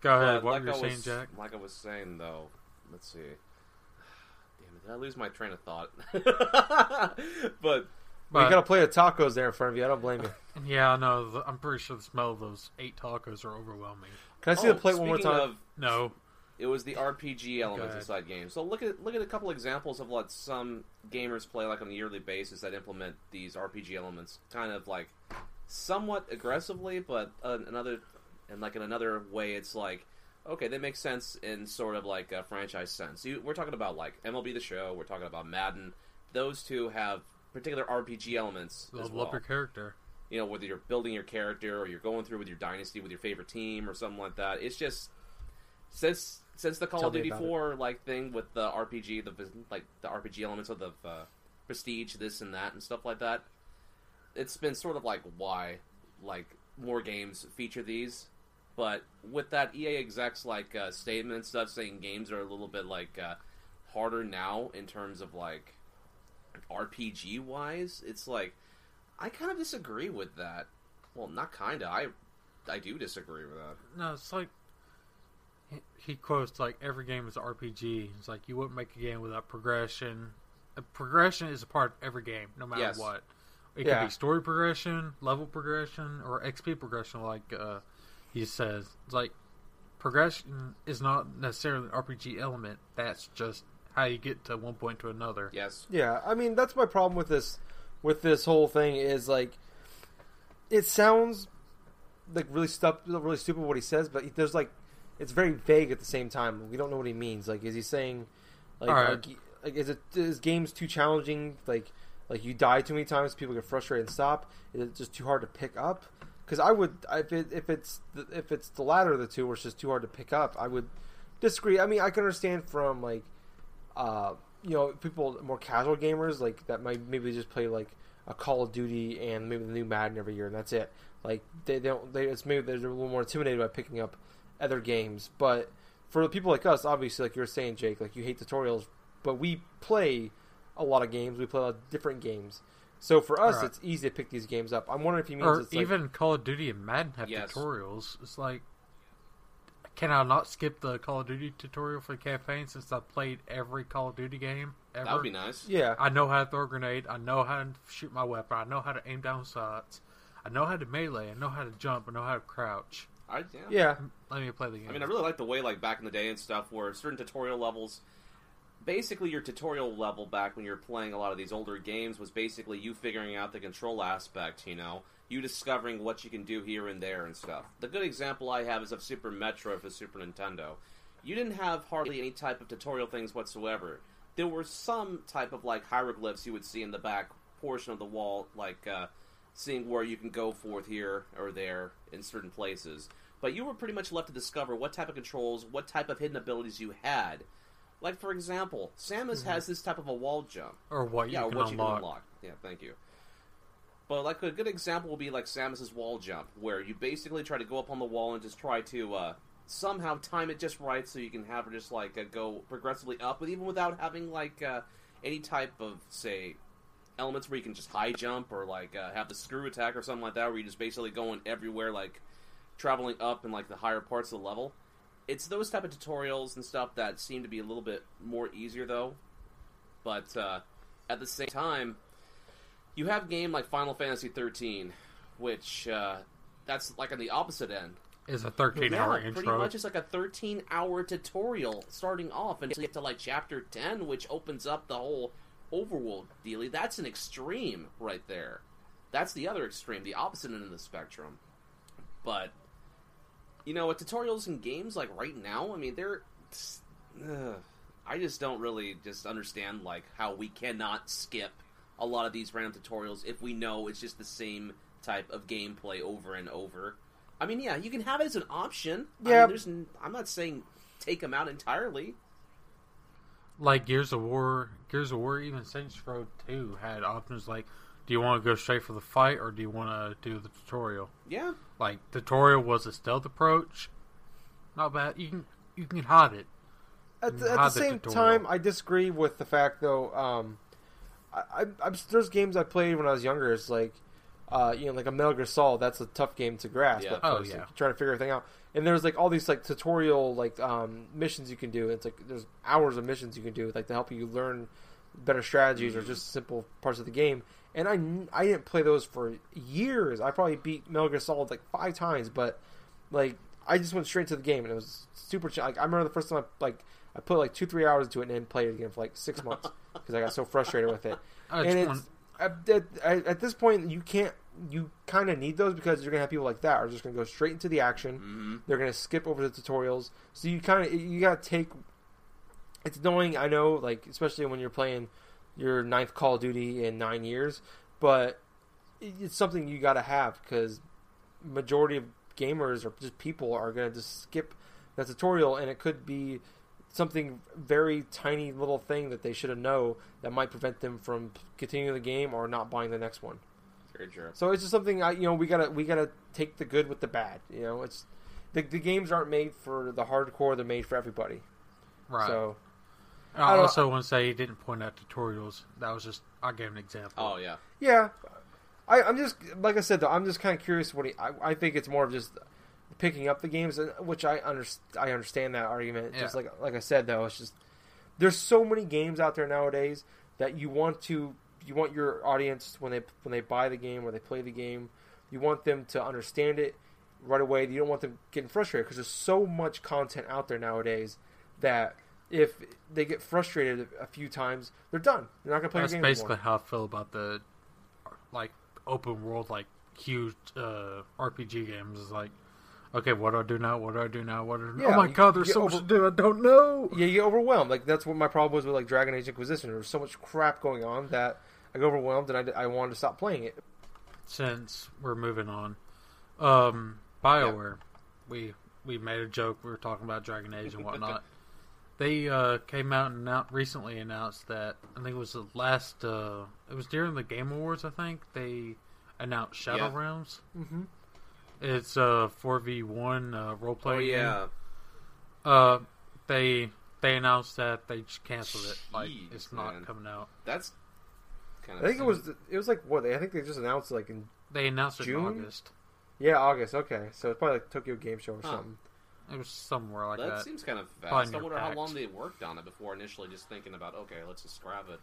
Go ahead. But what like were you I saying, was, Jack? Like I was saying, though, let's see. Damn it, did I lose my train of thought? but Well, you But- got a plate of tacos there in front of you. I don't blame you. Yeah, I know. I'm pretty sure the smell of those eight tacos are overwhelming. Can I see oh, the plate one more time? Of, No, it was the RPG elements inside games. So look at look at a couple examples of what some gamers play like on a yearly basis that implement these RPG elements, kind of like somewhat aggressively, but uh, another and like in another way, it's like okay, they make sense in sort of like a franchise sense. You, we're talking about like MLB The Show, we're talking about Madden. Those two have particular RPG elements as level well up your character. you know, whether you're building your character or you're going through with your dynasty with your favorite team or something like that. It's just since since the Call Tell of Duty about it. Four like thing with the RPG, the like the RPG elements of the uh, prestige, this and that, and stuff like that. It's been sort of like why like more games feature these, But with that EA execs like uh, statement and stuff saying games are a little bit like uh, harder now in terms of like RPG wise, it's like I kind of disagree with that. Well, not kind of. I I do disagree with that. No, it's like he, he quotes like every game is an RPG. It's like you wouldn't make a game without progression. Uh, progression is a part of every game, no matter Yes. what. It Yeah. could be story progression, level progression, or XP progression, like uh, he says. It's like progression is not necessarily an RPG element. That's just how you get to one point to another. Yes. Yeah, I mean that's my problem with this with this whole thing is like it sounds like really stup- really stupid what he says, but there's like it's very vague at the same time. We don't know what he means. Like, is he saying like, right. like, like is it is games too challenging? Like, like you die too many times, people get frustrated and stop. Is it just too hard to pick up? Because I would if it, if it's the, if it's the latter of the two, where it's just too hard to pick up, I would disagree. I mean, I can understand from like uh, you know, people more casual gamers like that might maybe just play like a Call of Duty and maybe the new Madden every year, and that's it. Like they, they don't, they it's maybe they're a little more intimidated by picking up other games. But for the people like us, obviously, like you're saying, Jake, like you hate tutorials, but we play a lot of games. We play a lot of different games. So for us, Right. it's easy to pick these games up. I'm wondering if he means Or it's like, even Call of Duty and Madden have Yes. tutorials. It's like, can I not skip the Call of Duty tutorial for the campaign since I've played every Call of Duty game ever? That would be nice. yeah, I know how to throw a grenade. I know how to shoot my weapon. I know how to aim down sights. I know how to melee. I know how to jump. I know how to crouch. I, yeah. yeah, Let me play the game. I mean, I really like the way, like back in the day and stuff, where certain tutorial levels, basically your tutorial level back when you're playing a lot of these older games was basically you figuring out the control aspect. You know, you discovering what you can do here and there and stuff. The good example I have is of Super Metroid for Super Nintendo. You didn't have hardly any type of tutorial things whatsoever. There were some type of like hieroglyphs you would see in the back portion of the wall, like uh, seeing where you can go forth here or there in certain places. But you were pretty much left to discover what type of controls, what type of hidden abilities you had. Like for example, Samus has this type of a wall jump. or what yeah, you can what you unlock. can unlock. Yeah, thank you. But like a good example will be like Samus's wall jump, where you basically try to go up on the wall and just try to uh, somehow time it just right so you can have her just like uh, go progressively up, but even without having like uh, any type of say elements where you can just high jump or like uh, have the screw attack or something like that, where you're just basically going everywhere, like traveling up in like the higher parts of the level. It's those type of tutorials and stuff that seem to be a little bit more easier though. But uh, at the same time, you have a game like Final Fantasy 13, which uh, that's like on the opposite end. Is a 13 hour intro. pretty much it's like a 13 hour tutorial starting off until you get to like chapter 10, which opens up the whole overworld dealy. That's an extreme right there. That's the other extreme, the opposite end of the spectrum. But you know, with tutorials and games like right now, I mean, they're. Ugh, I just don't really just understand like how we cannot skip a lot of these random tutorials if we know it's just the same type of gameplay over and over. I mean, yeah, you can have it as an option. I Yeah. mean, there's. n- I'm not saying take them out entirely. like Gears of War, Gears of War, even Saints Row 2 had options like, do you want to go straight for the fight or do you want to do the tutorial? Yeah, Like tutorial was a stealth approach. Not bad. You can you can hide it. At the, Mm, at the the same tutorial. time, I disagree with the fact though. Um, I, I, I'm, there's games I played when I was younger. It's like, uh, you know, like a Metal Gear Solid. That's a tough game to grasp. Yeah. at Oh, yeah. like, trying to figure everything out. And there's like all these like tutorial like um, missions you can do. It's like there's hours of missions you can do like to help you learn better strategies or just simple parts of the game. And I, I didn't play those for years. I probably beat Metal Gear Solid like five times, but like I just went straight to the game and it was super. Ch- like I remember the first time I like I put like two three hours into it and then played it again for like six months because I got so frustrated with it. And it's at, at, at this point you can't you kind of need those because you're gonna have people like that are just gonna go straight into the action. hmm They're gonna skip over the tutorials, so you kind of you gotta take. It's annoying, I know, like especially when you're playing your ninth Call of Duty in nine years, but it's something you gotta have because majority of gamers or just people are gonna just skip that tutorial, and it could be something very tiny little thing that they should have know that might prevent them from continuing the game or not buying the next one. very true. So it's just something I, you know, we gotta we gotta take the good with the bad. You know, it's the the games aren't made for the hardcore; they're made for everybody. Right. So I I also want to say he didn't point out tutorials. That was just I gave an example. Oh yeah. yeah, I, I'm just like I said though. I'm just kind of curious what he. I, I think it's more of just picking up the games, and- which I under, I understand that argument. Just like like I said though, it's just there's so many games out there nowadays that you want to you want your audience when they when they buy the game or they play the game, you want them to understand it right away. You don't want them getting frustrated because there's so much content out there nowadays that if they get frustrated a few times, they're done. They're not gonna play That's the game basically anymore. how I feel about the like open world, like huge uh, RPG games. Is like, okay, what do I do now? What do I do now? What? Do I... Yeah, oh my you- god, there's so get much to do. I don't know. Yeah, you get overwhelmed. Like that's what my problem was with like Dragon Age Inquisition. There was so much crap going on that I got overwhelmed and I, I wanted to stop playing it. Since we're moving on, um, Bioware, we we made a joke. We were talking about Dragon Age and whatnot. they uh, came out and announced, recently announced that I think it was the last. Uh, it was during the Game Awards. I think they announced Shadow Yeah. Realms. Mm-hmm. It's a four v one uh, role Oh playing game. yeah. Uh, they they announced that they just canceled it. Like Jeez, it's not man. coming out. That's kind of. I of. think it was it was like what they I think they just announced like in They announced it in August. yeah August. Okay, so it's probably like Tokyo Game Show or Huh. something. It was somewhere like that, that. seems kind of Probably fast. I near wonder how PAX. long they worked on it before initially just thinking about okay, let's just scrap it.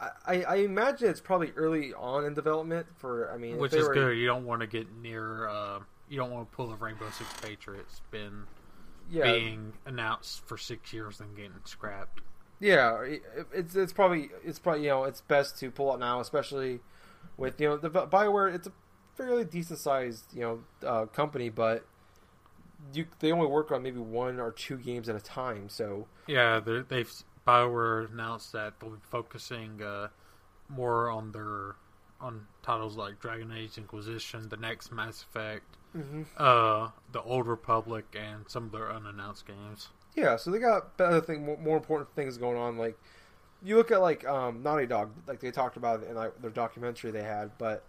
I, I, I imagine it's probably early on in development for I mean Which is were- good. You don't want to get near. Uh, you don't want to pull a Rainbow Six Patriots. Been Yeah, being announced for six years and getting scrapped. Yeah, it's it's probably it's probably you know it's best to pull out now, especially with you know the Bioware. It's a fairly decent sized you know uh, company, but you they only work on maybe one or two games at a time. So Yeah, they've Bioware announced that they'll be focusing uh, more on their on titles like Dragon Age Inquisition, the next Mass Effect, uh, the Old Republic, and some of their unannounced games. yeah, so they got better thing more, important things going on. Like you look at like um, Naughty Dog, like they talked about it in like, their documentary they had, but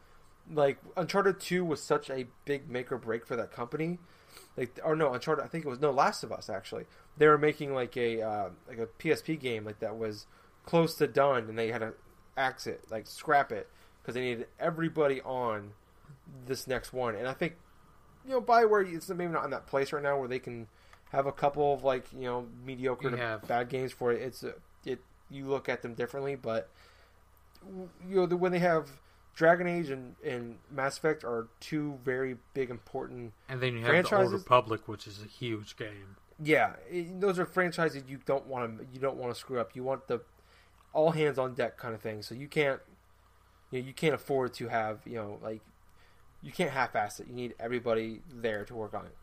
like Uncharted Two was such a big make or break for that company. Like or no, Uncharted. I think it was no Last of Us actually. They were making like a uh, like a PSP game like that was close to done, and they had to axe it, like scrap it, because they needed everybody on this next one. And I think you know Bioware, it's maybe not in that place right now where they can have a couple of like you know mediocre You to have- bad games for it. It's a, it you look at them differently, but you know the, when they have Dragon Age and, and Mass Effect are two very big important. And then you have the Old Franchises- Republic, which is a huge game. Yeah, it, those are franchises you don't want to you don't want to screw up. You want the all hands on deck kind of thing. So you can't you know, you can't afford to have you know like you can't half-ass it. You need everybody there to work on it.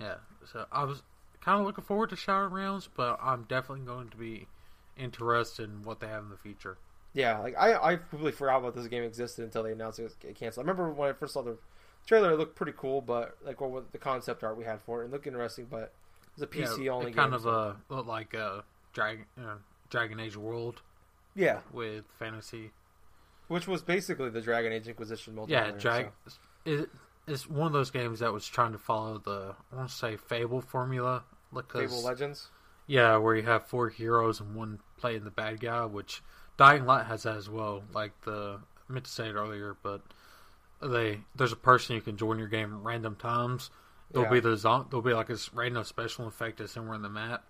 Yeah, so I was kind of looking forward to Shadow Realms, but I'm definitely going to be interested in what they have in the future. Yeah, like I I completely forgot about this game existed until they announced it was canceled. I remember when I first saw the trailer, it looked pretty cool, but like what the concept art we had for it, it looked interesting, but it was a PC yeah, only it kind game. of so- uh, looked like a Dragon uh, Dragon Age World yeah, with fantasy. which was basically the Dragon Age Inquisition multiplayer. Yeah, drag. so- It, it's one of those games that was trying to follow the I want to say Fable formula, because Fable Legends. yeah, where you have four heroes and one playing the bad guy, which Dying Light has that as well. Like the I meant to say it earlier, but they there's a person you can join your game at random times. There'll Yeah. be the zo- there'll be like this random special effect that's somewhere in the map,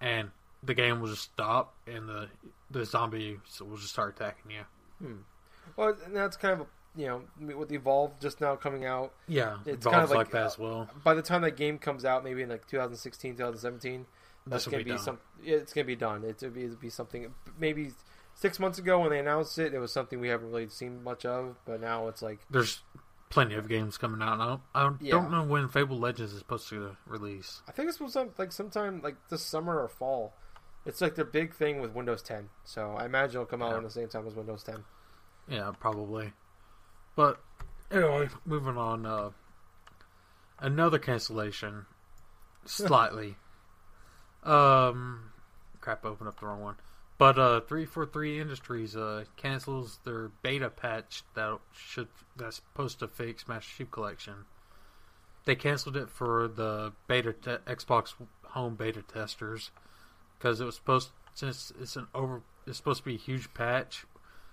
and the game will just stop, and the the zombie will just start attacking you. Well, and that's kind of you know with Evolve just now coming out. Yeah, It's it's kind of like, like, that uh, as well. By the time that game comes out, maybe in like 2016, 2017, that's gonna be be, some. It's gonna be done. It's gonna be, it'll be something. Maybe six months ago when they announced it, it was something we haven't really seen much of. But now it's like There's plenty of games coming out. And I don't, I don't, Yeah. don't know when Fable Legends is supposed to release. I think it's supposed to like sometime like this summer or fall. It's like their big thing with Windows 10. So I imagine it'll come out Yeah. at the same time as Windows 10. Yeah, probably. But anyway, moving on. Uh, another cancellation, slightly. um, crap, I opened up the wrong one. But uh, three four three Industries uh cancels their beta patch that should that's supposed to fix Master Chief Collection. they canceled it for the beta te- Xbox Home beta testers because it was supposed since it's an over it's supposed to be a huge patch.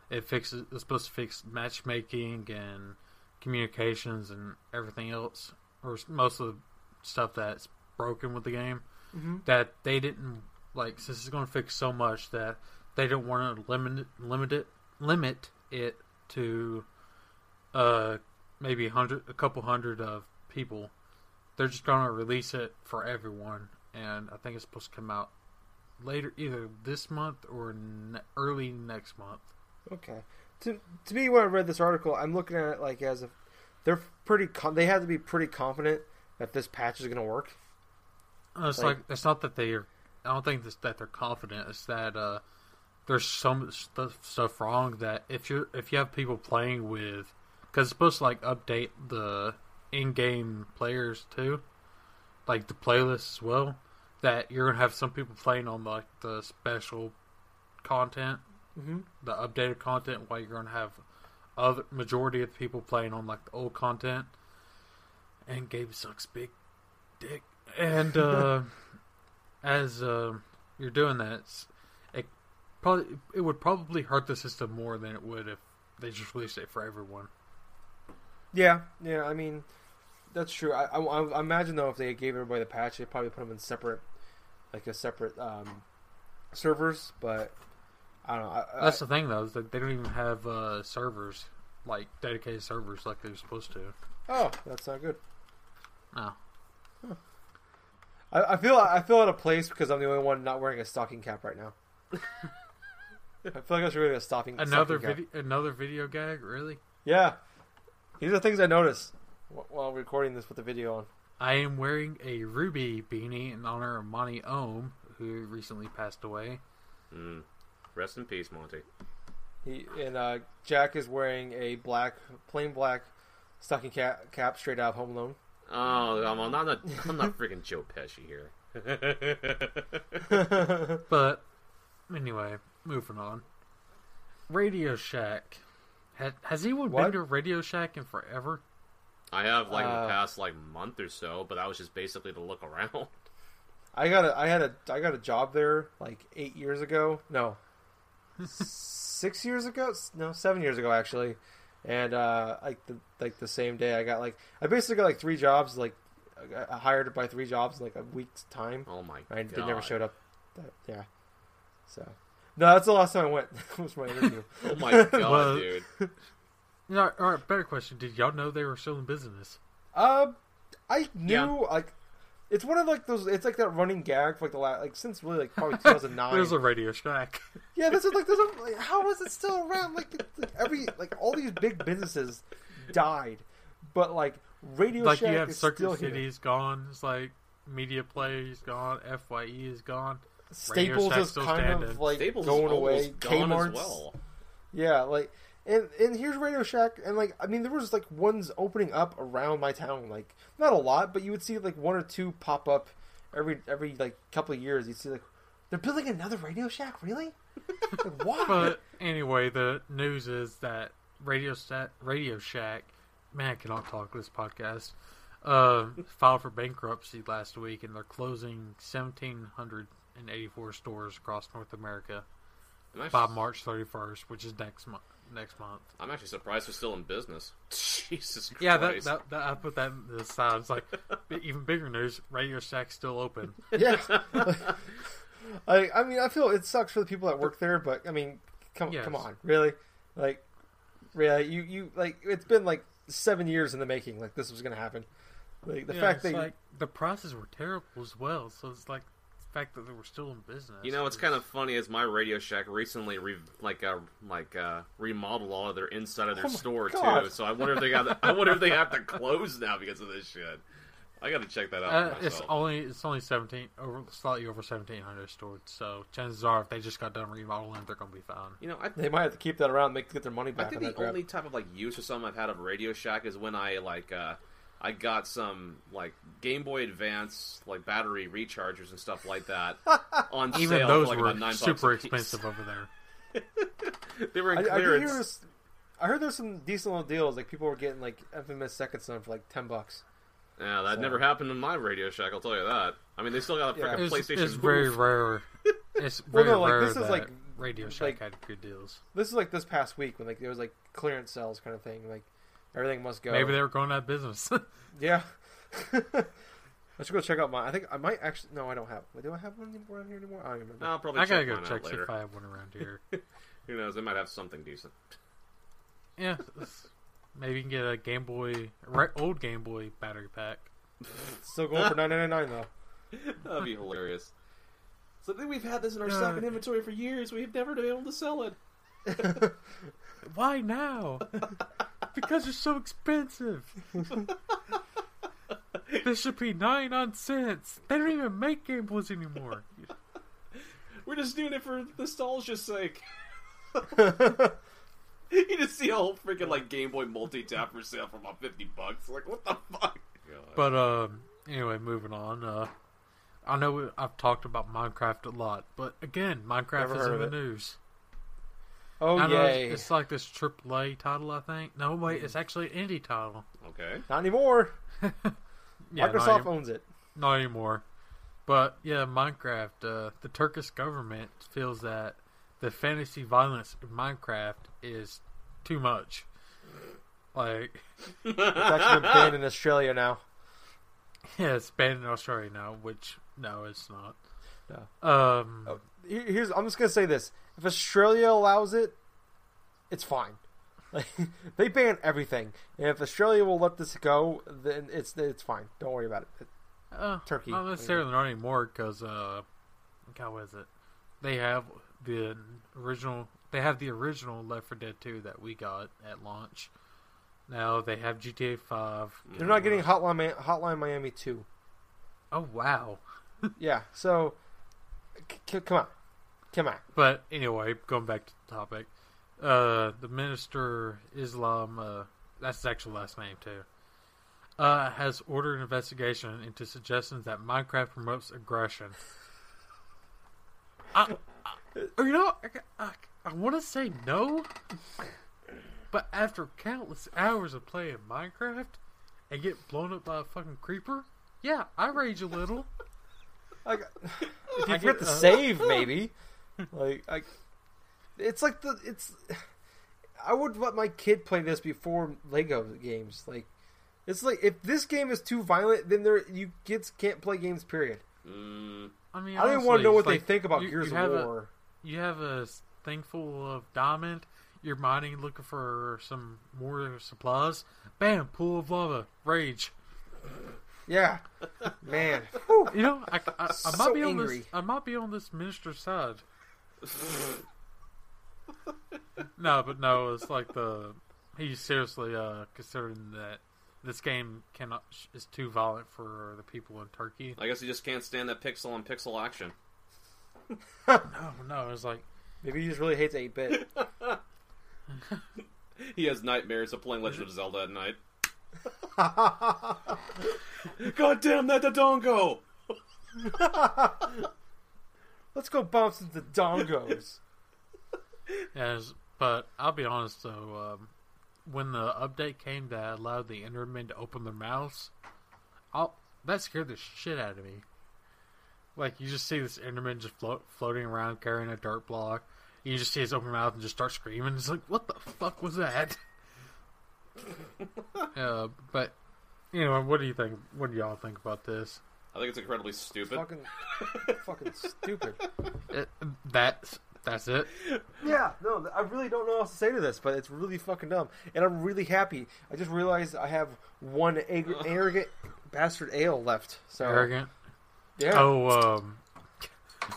It fixes it's supposed to fix matchmaking and communications and everything else, or most of the stuff that's broken with the game. Mm-hmm. That they didn't like since it's going to fix so much that they don't want to limit limit it limit it to uh maybe a hundred a couple hundred of people. They're just going to release it for everyone, and I think it's supposed to come out later, either this month or ne- early next month. Okay. To to me, when I read this article, I'm looking at it like as if they're pretty. Com- they have to be pretty confident that this patch is going to work. Uh, It's Like- like, it's not that they are. I don't think this, that they're confident. It's that uh, there's some stuff, stuff wrong that if you if you have people playing with, because it's supposed to like update the in-game players too, like the playlist as well. That you're gonna have some people playing on like the special content, Mm-hmm. the updated content, while you're gonna have other majority of people playing on like the old content. And Gabe sucks big dick. And uh, as uh, you're doing that, it probably it would probably hurt the system more than it would if they just released it for everyone. Yeah, yeah. I mean, that's true. I, I, I imagine though, if they gave everybody the patch, they'd probably put them in separate, like a separate um, servers. But I don't know. I, That's the thing though, is that they don't even have uh, servers like dedicated servers like they're supposed to. oh, that's not good. No, I, I feel I feel out of place because I'm the only one not wearing a stocking cap right now. I feel like I should wear a stocking. another stocking cap. video, another video gag, really? Yeah, these are things I noticed while recording this with the video on. I am wearing a RWBY beanie in honor of Monty Oum, who recently passed away. Mm. Rest in peace, Monty. He and uh, Jack is wearing a black, plain black stocking cap, cap straight out of Home Alone. Oh, I'm, I'm not. I'm not freaking Joe Pesci here. But anyway, moving on. Radio Shack. Ha- has anyone What? been to Radio Shack in forever? I have like in Uh, the past like month or so, but that was just basically to look around. I got a, I had a, I got a job there like eight years ago. No, six years ago. No, seven years ago actually. And uh, like the like the same day, I got like I basically got like three jobs. Like I hired by three jobs in like a week's time. Oh my I god! they never showed up. That, yeah. So no, that's the last time I went. was my interview. Oh my god, Well- dude! No, all right, better question. Did y'all know they were still in business? Um, I knew Yeah. like it's one of like those. It's like that running gag for like the last like since really like probably 2009. There's a Radio Shack. Yeah, this is like there's a like, how is it still around? Like, it's- like every like all these big businesses died, but like Radio like you Shack have is still Circuit here. City's gone. It's like Media Play's gone. Fye is gone. Staples Shack's is still kind standing. of like Staples going is away. almost gone Kmart's as well. yeah, like and and here's Radio Shack, and like I mean there was like ones opening up around my town, like not a lot, but you would see like one or two pop up every every like couple of years. You'd see like they're building another Radio Shack, really? like, why? But anyway, the news is that Radio Shack, Radio Shack, man, I cannot talk this podcast. Uh, filed for bankruptcy last week, and they're closing seventeen hundred and eighty-four stores across North America I'm by March thirty-first, which is next month. Next month. I'm actually surprised they're still in business. Jesus Christ! Yeah, that, that, that I put that in the side. It's like even bigger news. Radio Shack's still open. Yeah. I I mean I feel it sucks for the people that work there, but I mean come Yes. come on, really? Like really you you like it's been like 7 years in the making like this was going to happen. Like the Yeah, fact that like the prices were terrible as well. So it's like the fact that they were still in business. You know, it's kind of funny as my Radio Shack recently re- like uh, like uh, remodeled all of their inside of their Oh store God. too. So I wonder if they got I wonder if they have to close now because of this shit. I got to check that out. Uh, it's only it's only seventeen over slightly over seventeen hundred stored. So chances are, if they just got done remodeling, they're gonna be fine. you know, I, they might have to keep that around make get their money back. I think the that crap. only type of like use or something I've had of Radio Shack is when I like uh, I got some like Game Boy Advance like battery rechargers and stuff like that on Even sale those for like were about nine super bucks expensive over there. they were in I, I, did clearance. hear this- I heard there's some decent little deals like people were getting like Infamous Second Son for like 10 bucks. Yeah, that So- never happened in my Radio Shack. I'll tell you that. I mean, they still got a freaking It's, PlayStation. it's very rare. It's Well, very no, like, rare this is, that like- Radio Shack like- had good deals. This is like this past week when like there was like clearance sales kind of thing. Like everything must go. Maybe they were going out of business. Yeah. I should go check out my. I think I might actually. No, I don't have. Do I have one around here anymore? I don't remember. No, I'll probably I gotta check go mine check see if I have one around here. Who knows? They might have something decent. yeah, maybe you can get a Game Boy, right, old Game Boy battery pack. Still going for nine ninety nine though. That'd be hilarious. So I think we've had this in our Uh, stock and inventory for years. We've never been able to sell it. Why now? because they're so expensive. this should be 99 cents. They don't even make Game Boys anymore. We're just doing it for the nostalgia's sake. you just see a whole freaking like Game Boy multi tap for sale for about fifty bucks. Like what the fuck? But um, anyway, moving on. Uh, I know we- I've talked about Minecraft a lot, but again, Minecraft Never is heard in the it. news. Oh I know yay! it's, it's like this AAA title, I think. No, wait, it's actually an indie title. okay. Not anymore. Yeah, not Microsoft any- owns it. Not anymore. But yeah, Minecraft. Uh, the Turkish government feels that the fantasy violence in Minecraft is too much. Like, It's actually been banned in Australia now. yeah, it's banned in Australia now. Which no, it's not. No. Um, Oh, Here's I'm just gonna say this: if Australia allows it, it's fine. Like they ban everything, and if Australia will let this go, then it's it's fine. Don't worry about it. uh, Turkey. Not necessarily not anymore because uh, what is it? They have the original. They have the original Left 4 Dead 2 that we got at launch. Now they have GTA 5. They're not getting Hotline Mi- Hotline Miami two. Oh wow! Yeah, so c- c- come on, come on. But anyway, going back to the topic, uh, the minister Islam, uh, that's his actual last name too, uh, has ordered an investigation into suggestions that Minecraft promotes aggression. I, I, you know, I, I, I want to say no, but after countless hours of playing Minecraft and get blown up by a fucking creeper, yeah, I rage a little. Like, if you I forget get- to uh, save, maybe. like, I, it's like the it's. I would let my kid play this before Lego games. Like, it's like if this game is too violent, then there you kids can't play games. Period. Mm, I mean, I don't even want to know what it's they think about you- Gears you of have a- War. you have a s- thing full of diamond. You're mining, looking for some more supplies. Bam! Pool of lava. Rage. Yeah, man. Whew. You know, I, I, I might So be on angry. this. I might be on this minister's side. no, but no, it's like the he's seriously uh, considering that this game cannot is too violent for the people in Turkey. I guess he just can't stand that pixel on pixel action. No, no, it's like Maybe he just really hates eight bit. He has nightmares of playing Legend of Zelda at night. God damn that Dodongo! Let's go some the dongos. Yes, but I'll be honest though, um, when the update came that allowed the Endermen to open their mouths, I'll, that scared the shit out of me. Like you just see this Enderman just float, floating around carrying a dirt block. You just see his open mouth and just start screaming. It's like, what the fuck was that? uh, but anyway, what do you think? What do y'all think about this? I think it's incredibly stupid. fucking, fucking stupid. It, that's that's it. Yeah, no, I really don't know what else to say to this, but it's really fucking dumb, and I'm really happy. I just realized I have one ag- arrogant bastard ale left. So Arrogant. yeah. Oh, um,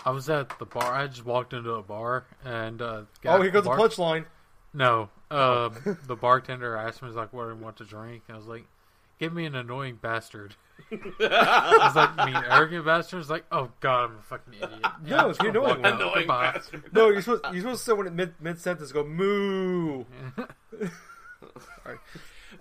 I was at the bar. I just walked into a bar and uh, oh, here goes bar- the punchline. No, um, the bartender asked me, "He's like, what do you want to drink?" And I was like, "Give me an annoying bastard." I was like, "I mean, arrogant bastard." He's like, "Oh God, I'm a fucking idiot." Yeah, No, I'm it's just gonna the annoying walk one. Annoying bastard. No, you're supposed you're supposed to say when it mid mid sentence go moo.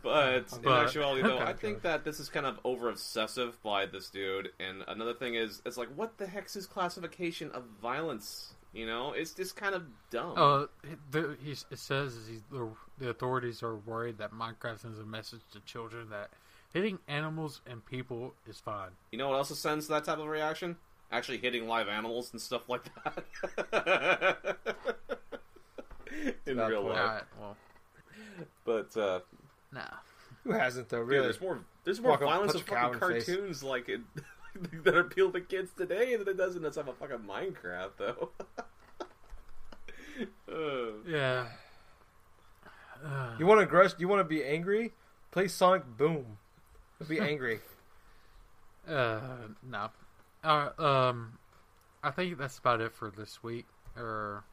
But in But- actuality, though, I think that this is kind of over obsessive by this dude. And another thing is, it's like, what the heck's his classification of violence? You know, it's just kind of dumb. Uh, the, he's, it says he's, the, the authorities are worried that Minecraft sends a message to children that Hitting animals and people is fine. You know what else sends that type of reaction? Actually hitting live animals and stuff like that. In Not real cool. life. Alright, well, But uh, nah. Who hasn't though? dude, Really? there's more there's more Walk violence in punch a cow fucking in the face. cartoons like it, that appeal to kids today than it does in some of fucking Minecraft though. Uh, Yeah. Uh, You want to aggress? You want to be angry? Play Sonic Boom. Be angry. Uh, no. Uh, um, I think that's about it for this week. Or,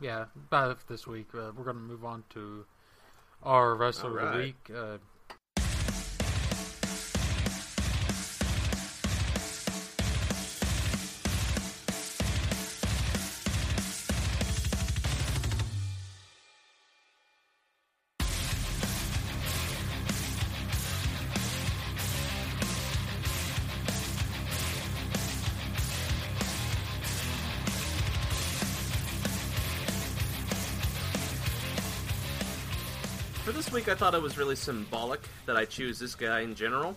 yeah, about it for this week. Uh, we're gonna move on to our wrestler of the week. Uh, week, I thought it was really symbolic that I choose this guy in general.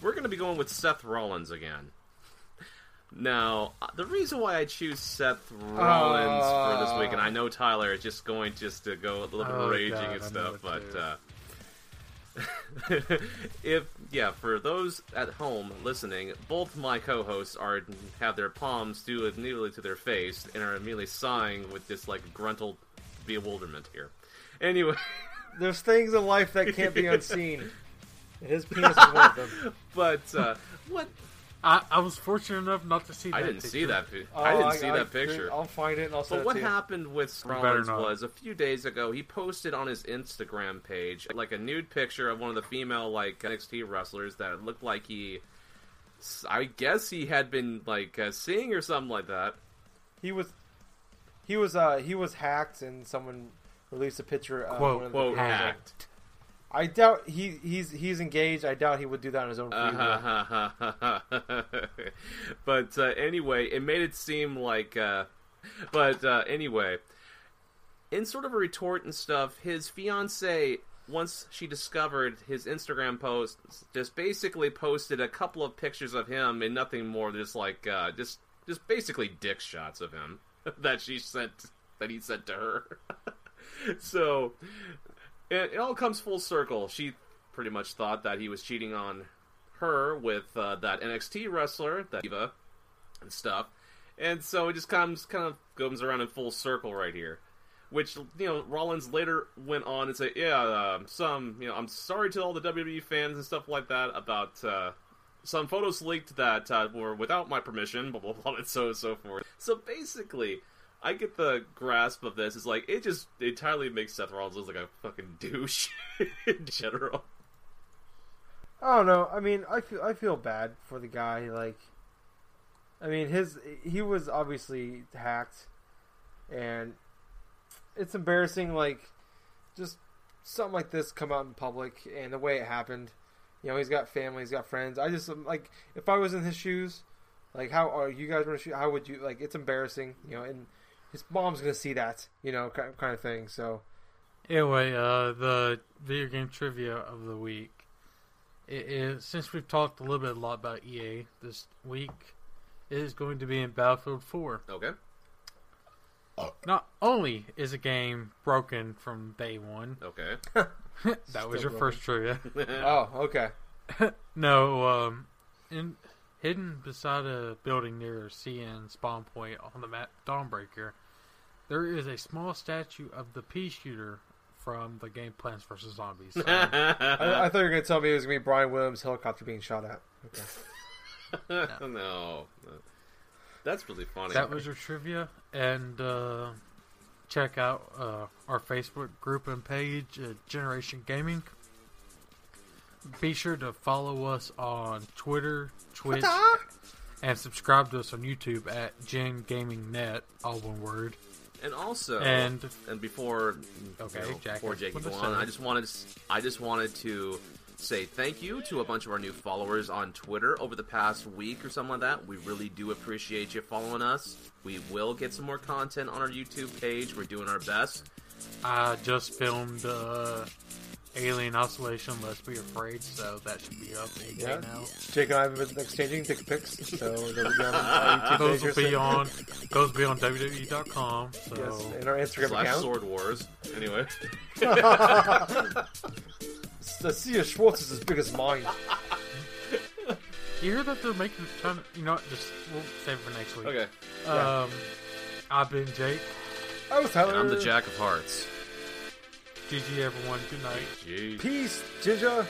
We're going to be going with Seth Rollins again. Now, uh, the reason why I choose Seth Rollins for this week, and I know Tyler is just going just to go a little bit Oh, raging God, and stuff, but uh, if yeah, for those at home listening, both my co-hosts are have their palms due immediately to their face and are immediately sighing with this like gruntled bewilderment here. Anyway. There's things in life that can't be unseen. His penis is one of them. But uh, what? I, I was fortunate enough not to see. I that didn't see picture. that. pi- Oh, I didn't see that picture. I'll find it and I'll send But it what to you. happened with Rollins not. was a few days ago he posted on his Instagram page like a nude picture of one of the female like NXT wrestlers that looked like he, I guess he had been like uh, seeing or something like that. He was, he was, uh, he was hacked, and someone released a picture. Of Quote, one of the Quote hacked. I doubt he he's he's engaged. I doubt he would do that on his own. Uh-huh. but uh, anyway, it made it seem like. Uh, but uh, anyway, in sort of a retort and stuff, his fiance, once she discovered his Instagram post, just basically posted a couple of pictures of him and nothing more, just like uh, just just basically dick shots of him that she sent that he sent to her. so it, it all comes full circle. She pretty much thought that he was cheating on her with uh, that NXT wrestler, that Diva, and stuff. And so it just comes kind of comes around in full circle right here. Which you know, Rollins later went on and said, "Yeah, um, some you know, I'm sorry to all the WWE fans and stuff like that about uh, some photos leaked that uh, were without my permission, blah blah blah, and so and so forth." So basically, I get the grasp of this. It's like it just entirely makes Seth Rollins look like a fucking douche in general. I don't know. I mean, I feel I feel bad for the guy. Like, I mean, his he was obviously hacked, and it's embarrassing. Like, just something like this come out in public, and the way it happened. You know, he's got family, he's got friends. I just like if I was in his shoes, like how are you guys? How would you like? It's embarrassing, you know, and his mom's gonna see that, you know, kind kind of thing. So Anyway, uh, the video game trivia of the week. It is since we've talked a little bit a lot about EA this week, it is going to be in Battlefield 4. Okay. Not only is a game broken from day one, Okay. that was your broken. first trivia. oh, okay. no, um, in hidden beside a building near CN spawn point on the map Dawnbreaker, there is a small statue of the pea shooter from the game Plants vs Zombies. So, I, I thought you were gonna tell me it was gonna be Brian Williams' helicopter being shot at. Okay. no. That's really funny. that was your trivia, and uh, check out uh, our Facebook group and page, uh, Generation Gaming. Be sure to follow us on Twitter, Twitch, and subscribe to us on YouTube at Gen Gaming Net, all one word. And also, And and before Okay, you know, Jack, before Jake go on. I just wanted to, I just wanted to say thank you to a bunch of our new followers on Twitter over the past week or something like that. We really do appreciate you following us. We will get some more content on our YouTube page. We're doing our best. I just filmed uh, Alien Isolation, Let's Be Afraid, so that should be up any day Yeah. now. Jake and I have been exchanging dick pics, so those will be on our YouTube Those will be on those will be on WWE.com. So Yes, in our Instagram Slash account. Sword Wars. Anyway. The sea of Schwartz is as big as mine. you hear that they're making a ton. Of, you know, what, just we'll save it for next week. Okay. Yeah. Um, I've been Jake. I was Tyler. And I'm the Jack of Hearts. GG everyone. Good night. Jeez. Peace, Ginger.